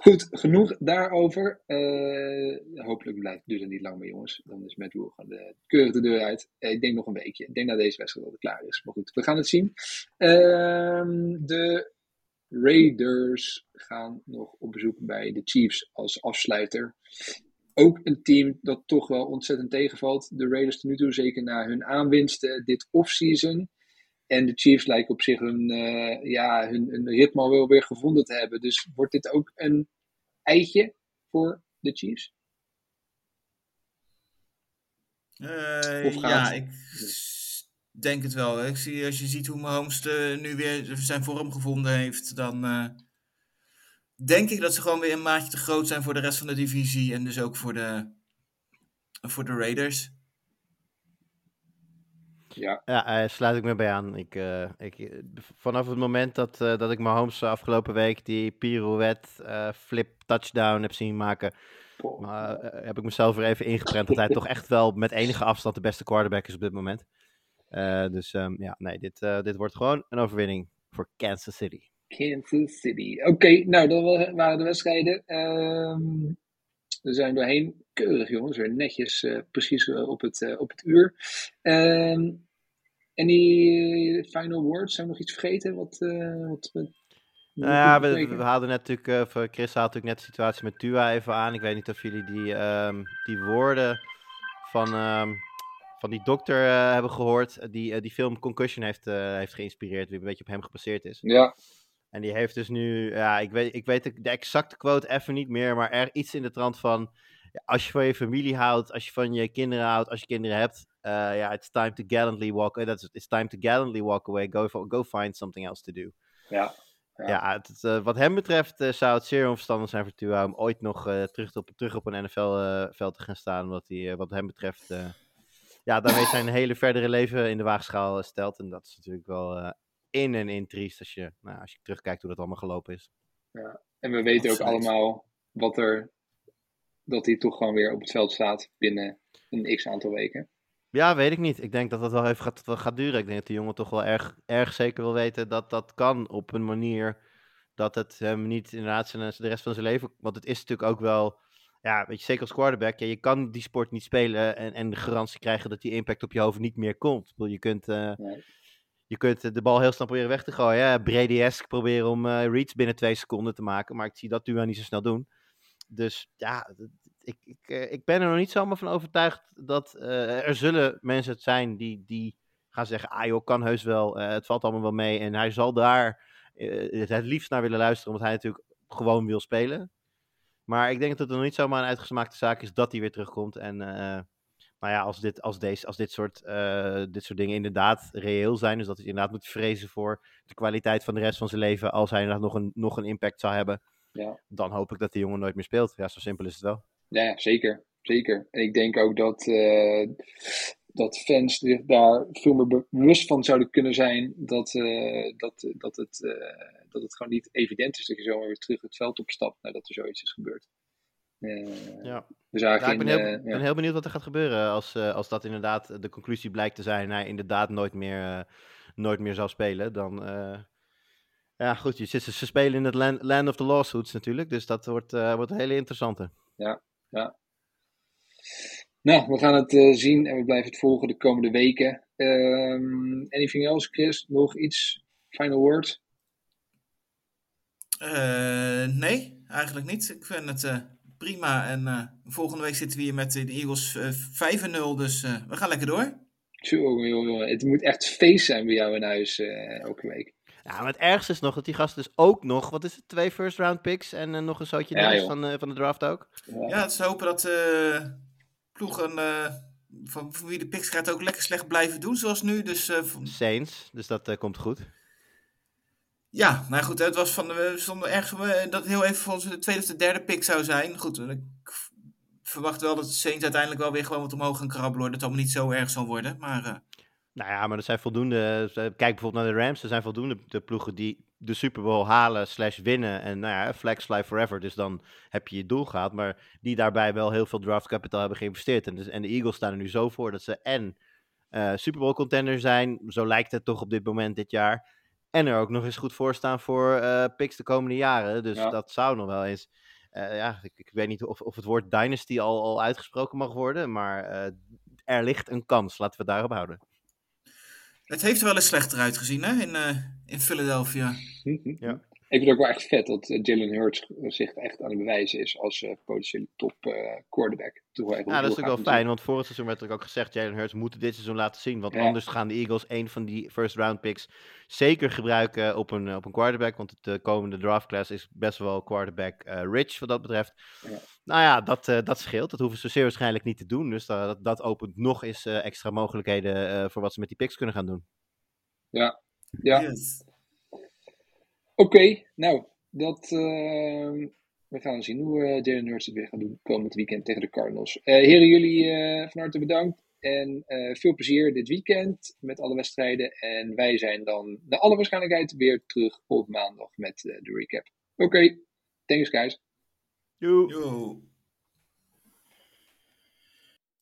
Goed, genoeg daarover. Eh, hopelijk blijft het niet lang meer, jongens. Dan is Matt Rule gewoon de, keurig de deur uit. Eh, ik denk nog een weekje. Ik denk na deze wedstrijd dat het klaar is. Maar goed, we gaan het zien. Ehm, de Raiders gaan nog op bezoek bij de Chiefs als afsluiter. Ook een team dat toch wel ontzettend tegenvalt. De Raiders tot nu toe, zeker na hun aanwinsten dit offseason. En de Chiefs lijken op zich hun, eh, ja, hun, hun ritme wel weer gevonden te hebben. Dus wordt dit ook een eitje voor de Chiefs? Eh, Of gaat- ja, ik denk het wel. Ik zie, als je ziet hoe Mahomes nu weer zijn vorm gevonden heeft, dan eh, denk ik dat ze gewoon weer een maatje te groot zijn voor de rest van de divisie en dus ook voor de, voor de Raiders. Ja, Ja, daar sluit ik me bij aan. Ik, eh, ik, vanaf het moment dat, eh, dat ik Mahomes afgelopen week die pirouette eh, flip touchdown heb zien maken, eh, heb ik mezelf weer even ingeprent dat hij toch echt wel met enige afstand de beste quarterback is op dit moment. Eh, dus ehm, ja, nee, dit, eh, dit wordt gewoon een overwinning voor Kansas City. Kansas City. Oké, nou, dat wa- waren de wedstrijden. Ehm, we zijn doorheen. Keurig, jongens. Weer netjes, eh, precies eh, op, het, eh, op het uur. Ehm any final words? Zijn we nog iets vergeten? Wat, eh wat, we Nou ja, we, we hadden net natuurlijk, eh, voor Chris had natuurlijk net de situatie met Tua even aan. Ik weet niet of jullie die, ehm, die woorden van, ehm, van die dokter eh, hebben gehoord. Die die film Concussion heeft, eh, heeft geïnspireerd, die een beetje op hem gebaseerd is. Ja, En die heeft dus nu, ja, ik weet, ik weet de, de exacte quote even niet meer, maar er iets in de trant van, als je van je familie houdt, als je van je kinderen houdt, als je kinderen hebt, eh, ja, it's time to gallantly walk, eh, that's, it's time to gallantly walk away, go, for- go find something else to do. ja. Ja. Ja, het, eh, wat hem betreft zou het zeer onverstandig zijn voor Tua om ooit nog terug, op, terug op een NFL-veld te gaan staan. Omdat hij, wat hem betreft, ja, daarmee zijn hele verdere leven in de waagschaal stelt. En dat is natuurlijk wel in en in triest als je, nou, als je terugkijkt hoe dat allemaal gelopen is. En we weten ook allemaal wat er, dat hij toch gewoon weer op het veld staat binnen een x aantal weken. Ja, weet ik niet. Ik denk dat dat wel even gaat, wel gaat duren. Ik denk dat de jongen toch wel erg, erg zeker wil weten dat dat kan op een manier dat het hem niet inderdaad zijn, de rest van zijn leven... Want het is natuurlijk ook wel, ja, weet je, zeker als quarterback, ja, je kan die sport niet spelen en, en de garantie krijgen dat die impact op je hoofd niet meer komt. Je kunt, eh, Nee. je kunt de bal heel snel proberen weg te gooien. Ja, Brady-esque proberen om eh, reads binnen twee seconden te maken, maar ik zie dat Tua niet zo snel doen. Dus ja, ik, ik, eh, ik ben er nog niet zomaar van overtuigd dat eh, er zullen mensen zijn die, die gaan zeggen, ah joh, kan heus wel, eh, het valt allemaal wel mee. En hij zal daar het liefst naar willen luisteren, omdat hij natuurlijk gewoon wil spelen. Maar ik denk dat het nog niet zomaar een uitgesmaakte zaak is dat hij weer terugkomt. En eh, nou ja, als dit, als deze, als dit, soort, dit soort dingen inderdaad reëel zijn, dus dat hij inderdaad moet vrezen voor de kwaliteit van de rest van zijn leven, als hij inderdaad nog een, nog een impact zou hebben, Ja. dan hoop ik dat die jongen nooit meer speelt. Ja, zo simpel is het wel. Ja, ja, zeker. Zeker. En ik denk ook dat, eh, dat fans zich daar veel meer bewust van zouden kunnen zijn dat, eh, dat, dat, het, eh, dat het gewoon niet evident is dat je zomaar weer terug het veld opstapt nadat er zoiets is gebeurd. Ja. Zagen Ja, ik ben in, heel, ja. ben heel benieuwd wat er gaat gebeuren als, als dat inderdaad de conclusie blijkt te zijn. Hij inderdaad nooit meer, nooit meer zal spelen. Dan, ja goed, je, zit- ze spelen in het land, land of the lawsuits natuurlijk. Dus dat wordt, wordt een hele interessante. Nou, we gaan het eh, zien en we blijven het volgen de komende weken. Ehm anything else, Chris? Nog iets? Final word? Eh, nee, eigenlijk niet. Ik vind het eh, prima. En volgende week zitten we hier met de Eagles eh 5 en 0. Dus we gaan lekker door. Jongen, jongen. Het moet echt feest zijn bij jou in huis elke week. Ja, maar het ergste is nog dat die gasten dus ook nog, wat is het, twee first round picks en eh, nog een zootje Ja, van, eh, van de draft ook. Ja, het is hopen dat eh ploegen eh, van, van wie de picks gaat ook lekker slecht blijven doen zoals nu. Dus eh, Saints, dus dat eh, komt goed. ja, nou goed, het was van, we stonden ergens van, dat het heel even voor ons de tweede of de derde pick zou zijn. Goed, ik verwacht wel dat de Saints uiteindelijk wel weer gewoon wat omhoog gaan krabbelen. hoor. Dat het allemaal niet zo erg zal worden. Maar eh, Nou ja, maar er zijn voldoende. eh, Kijk bijvoorbeeld naar de Rams. Er zijn voldoende de ploegen die de Super Bowl halen slash winnen. En nou ja, flex fly forever. Dus dan heb je je doel gehad. Maar die daarbij wel heel veel draft capital hebben geïnvesteerd. En, dus, en de Eagles staan er nu zo voor dat ze en eh Super Bowl contender zijn. Zo lijkt het toch op dit moment dit jaar. En er ook nog eens goed voor staan voor eh, picks de komende jaren. Dus Ja. dat zou nog wel eens. ja, ik, ik weet niet of, of het woord dynasty al, al uitgesproken mag worden. Maar er ligt een kans. Laten we het daarop houden. Het heeft er wel eens slechter uitgezien hè, in, eh, in Philadelphia. Ja. Ik vind het ook wel echt vet dat eh, Jalen Hurts zich echt aan het bewijzen is als eh, potentiële top eh, quarterback. Toch wel echt Ja, dat is natuurlijk wel fijn, want vorig seizoen werd er ook gezegd, Jalen Hurts moet dit seizoen laten zien, want Ja. anders gaan de Eagles een van die first round picks zeker gebruiken op een, op een quarterback, want het eh, komende draft class is best wel quarterback eh, rich wat dat betreft. Ja. Nou ja, dat, eh, dat scheelt, dat hoeven ze zeer waarschijnlijk niet te doen, dus da- dat, dat opent nog eens eh, extra mogelijkheden eh, voor wat ze met die picks kunnen gaan doen. Ja, ja. Yes. Oké, nou, dat, ehm, we gaan zien hoe eh Jalen Hurts het weer gaat doen komend weekend tegen de Cardinals. Eh heren, jullie eh, van harte bedankt en eh, veel plezier dit weekend met alle wedstrijden. En wij zijn dan naar alle waarschijnlijkheid weer terug op maandag met eh, de recap. Oké, thanks guys. Yo.